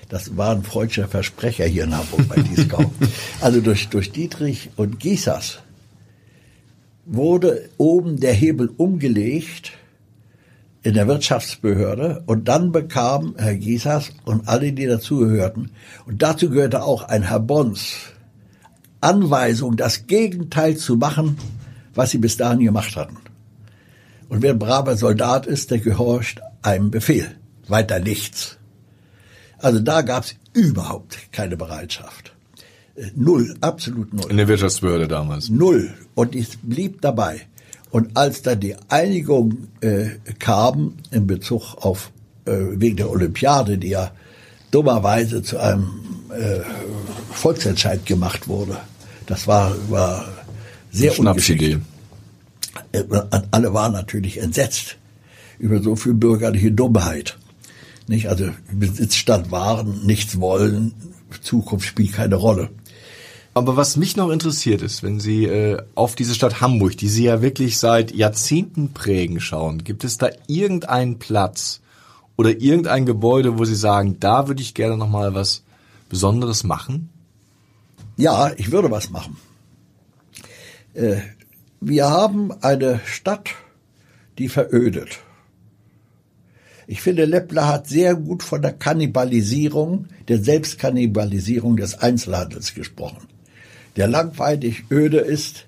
das war ein freudscher Versprecher hier in Hamburg bei Dieskau. also durch, durch Dietrich und Giesers wurde oben der Hebel umgelegt in der Wirtschaftsbehörde und dann bekam Herr Giesers und alle, die dazugehörten, und dazu gehörte auch ein Herr Bons, Anweisung, das Gegenteil zu machen, was sie bis dahin gemacht hatten. Und wer ein braver Soldat ist, der gehorcht einem Befehl, weiter nichts. Also da gab es überhaupt keine Bereitschaft. Äh, null, absolut null. In der Wirtschaftsbehörde damals. Null. Und es blieb dabei. Und als dann die Einigung äh, kam in Bezug auf äh, wegen der Olympiade, die ja dummerweise zu einem äh, Volksentscheid gemacht wurde, das war, war sehr Schnapsidee. Äh, alle waren natürlich entsetzt über so viel bürgerliche Dummheit. Nicht? Also Besitzstand wahren, nichts wollen, Zukunft spielt keine Rolle. Aber was mich noch interessiert ist, wenn Sie äh, auf diese Stadt Hamburg, die Sie ja wirklich seit Jahrzehnten prägen, schauen, gibt es da irgendeinen Platz oder irgendein Gebäude, wo Sie sagen, da würde ich gerne noch mal was Besonderes machen? Ja, ich würde was machen. Äh, wir haben eine Stadt, die verödet. Ich finde, Leppler hat sehr gut von der Kannibalisierung, der Selbstkannibalisierung des Einzelhandels gesprochen, der langweilig öde ist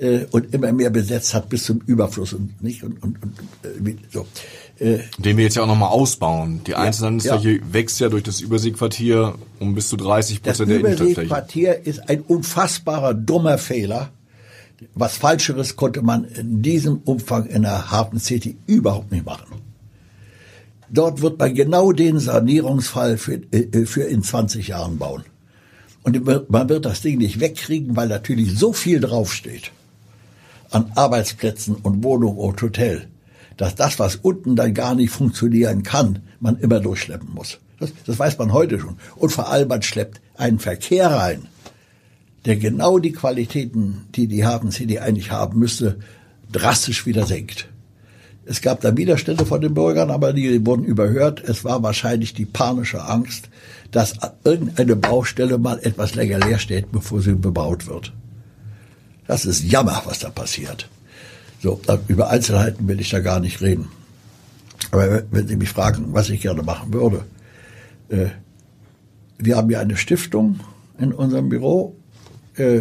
äh, und immer mehr besetzt hat bis zum Überfluss und nicht und, und, und äh, so. Äh, Den wir jetzt ja auch nochmal ausbauen. Die Einzelhandelsfläche ja. wächst ja durch das Überseequartier um bis zu 30 Prozent der Innenstadtfläche. Das Überseequartier ist ein unfassbarer dummer Fehler. Was Falscheres konnte man in diesem Umfang in der Hafen City überhaupt nicht machen. Dort wird man genau den Sanierungsfall für, äh, für in 20 Jahren bauen. Und man wird das Ding nicht wegkriegen, weil natürlich so viel draufsteht an Arbeitsplätzen und Wohnung und Hotel, dass das, was unten dann gar nicht funktionieren kann, man immer durchschleppen muss. Das, das weiß man heute schon. Und vor allem, man schleppt einen Verkehr rein, der genau die Qualitäten, die die Hafen City eigentlich haben müsste, drastisch wieder senkt. Es gab da Widerstände von den Bürgern, aber die wurden überhört. Es war wahrscheinlich die panische Angst, dass irgendeine Baustelle mal etwas länger leer steht, bevor sie bebaut wird. Das ist Jammer, was da passiert. So, über Einzelheiten will ich da gar nicht reden. Aber wenn Sie mich fragen, was ich gerne machen würde, äh, wir haben ja eine Stiftung in unserem Büro äh,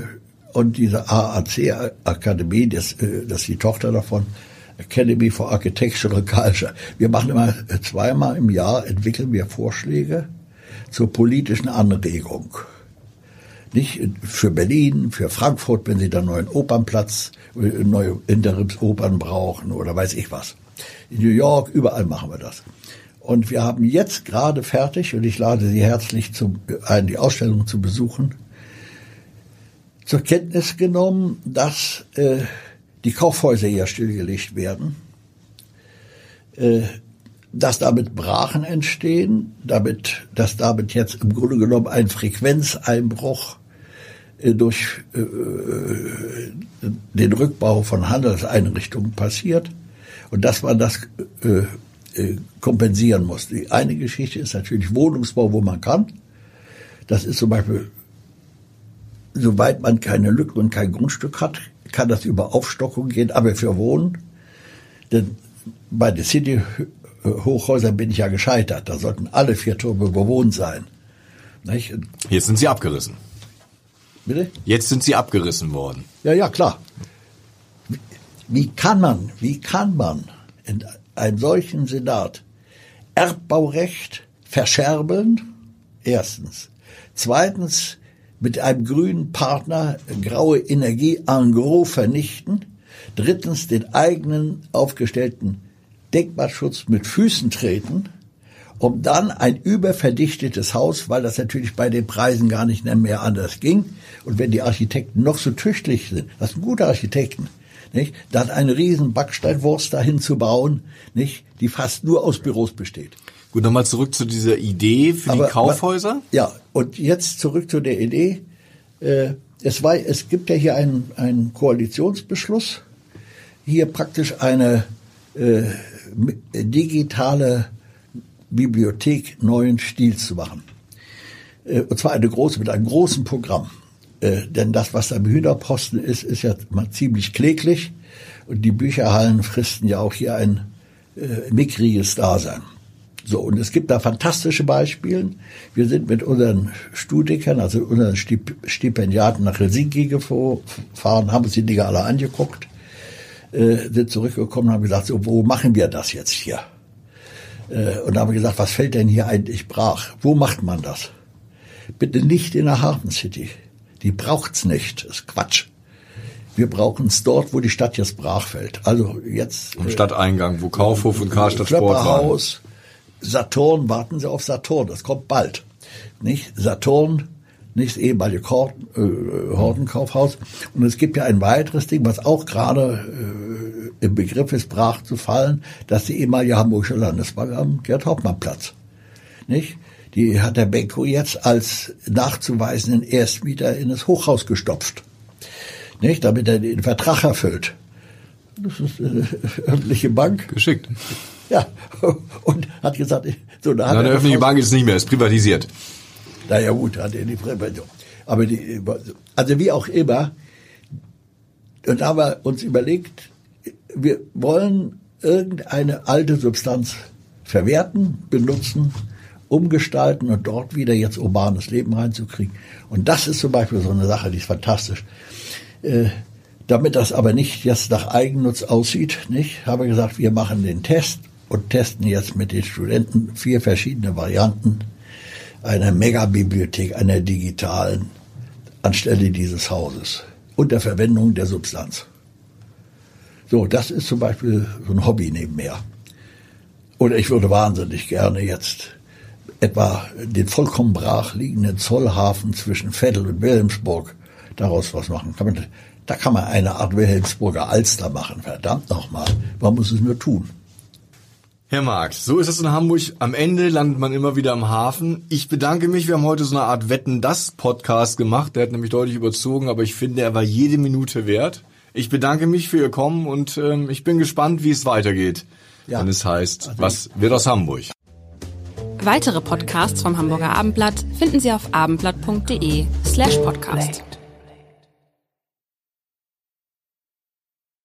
und diese AAC-Akademie, das, äh, das ist die Tochter davon, Academy for Architectural Culture. Wir machen immer zweimal im Jahr, entwickeln wir Vorschläge zur politischen Anregung. Nicht für Berlin, für Frankfurt, wenn sie da neuen Opernplatz, neue Interimsopern brauchen oder weiß ich was. In New York, überall machen wir das. Und wir haben jetzt gerade fertig, und ich lade Sie herzlich zum, ein, die Ausstellung zu besuchen, zur Kenntnis genommen, dass äh, die Kaufhäuser ja stillgelegt werden. äh, dass damit Brachen entstehen, damit, dass damit jetzt im Grunde genommen ein Frequenzeinbruch äh, durch äh, den Rückbau von Handelseinrichtungen passiert und dass man das äh, äh, kompensieren muss. Die eine Geschichte ist natürlich Wohnungsbau, wo man kann. Das ist zum Beispiel, soweit man keine Lücken und kein Grundstück hat, kann das über Aufstockung gehen, aber für Wohnen, denn bei den City-Hochhäusern bin ich ja gescheitert. Da sollten alle vier Türme bewohnt sein. Nicht? Jetzt sind sie abgerissen. Bitte? Jetzt sind sie abgerissen worden. Ja, ja, klar. Wie kann man, wie kann man in einem solchen Senat Erbbaurecht verscherbeln? Erstens. Zweitens, mit einem grünen Partner graue Energie en gros vernichten. Drittens, den eigenen aufgestellten Denkmalschutz mit Füßen treten, um dann ein überverdichtetes Haus, weil das natürlich bei den Preisen gar nicht mehr anders ging. Und wenn die Architekten noch so tüchtig sind, das sind gute Architekten, nicht? Dann eine riesen Backsteinwurst dahin zu bauen, nicht? Die fast nur aus Büros besteht. Gut, nochmal zurück zu dieser Idee für aber, die Kaufhäuser. Ja, und jetzt zurück zu der Idee. Äh, es, war, es gibt ja hier einen, einen Koalitionsbeschluss, hier praktisch eine äh, digitale Bibliothek neuen Stils zu machen. Äh, und zwar eine große, mit einem großen Programm. Äh, denn das, was am Hühnerposten ist, ist ja mal ziemlich kläglich. Und die Bücherhallen fristen ja auch hier ein äh, mickriges Dasein. So, und es gibt da fantastische Beispiele. Wir sind mit unseren Studikern, also unseren Stipendiaten nach Helsinki gefahren, haben uns die Dinge alle angeguckt, äh, sind zurückgekommen und haben gesagt, so, wo machen wir das jetzt hier? Äh, und haben gesagt, was fällt denn hier eigentlich brach? Wo macht man das? Bitte nicht in der Hafen City. Die braucht's nicht. Das ist Quatsch. Wir brauchen es dort, wo die Stadt jetzt brach fällt. Also jetzt. Am Stadteingang, wo Kaufhof und Karstadt Sport waren. Saturn, warten Sie auf Saturn, das kommt bald. Nicht? Saturn, nicht das ehemalige Horten, äh, Hortenkaufhaus. Und es gibt ja ein weiteres Ding, was auch gerade äh, im Begriff ist, brach zu fallen, dass die ehemalige Hamburgische Landesbank am Gerd-Hauptmann-Platz. Nicht? Die hat der Benko jetzt als nachzuweisenden Erstmieter in das Hochhaus gestopft. Nicht? Damit er den Vertrag erfüllt. Das ist eine öffentliche Bank. Geschickt. Ja, und hat gesagt, so, da hat Na, eine öffentliche Bank ist nicht mehr, ist privatisiert. Naja gut, hat er die Privatisierung. Aber die, also wie auch immer, und da haben wir uns überlegt, wir wollen irgendeine alte Substanz verwerten, benutzen umgestalten und dort wieder jetzt urbanes Leben reinzukriegen. Und das ist zum Beispiel so eine Sache, die ist fantastisch. Äh, damit das aber nicht jetzt nach Eigennutz aussieht, nicht, habe ich gesagt, wir machen den Test und testen jetzt mit den Studenten vier verschiedene Varianten einer Megabibliothek, einer digitalen, anstelle dieses Hauses. Unter Verwendung der Substanz. So, das ist zum Beispiel so ein Hobby nebenher. Oder ich würde wahnsinnig gerne jetzt etwa den vollkommen brach liegenden Zollhafen zwischen Veddel und Wilhelmsburg daraus was machen. Da kann man eine Art Wilhelmsburger Alster machen, verdammt nochmal. Man muss es nur tun. Herr Marx, so ist es in Hamburg. Am Ende landet man immer wieder am Hafen. Ich bedanke mich. Wir haben heute so eine Art Wetten das Podcast gemacht. Der hat nämlich deutlich überzogen, aber ich finde, er war jede Minute wert. Ich bedanke mich für Ihr Kommen und ähm, ich bin gespannt, wie es weitergeht. Ja. Wenn es heißt, also was wird aus Hamburg? Weitere Podcasts vom Hamburger Abendblatt finden Sie auf abendblatt.de slash podcast.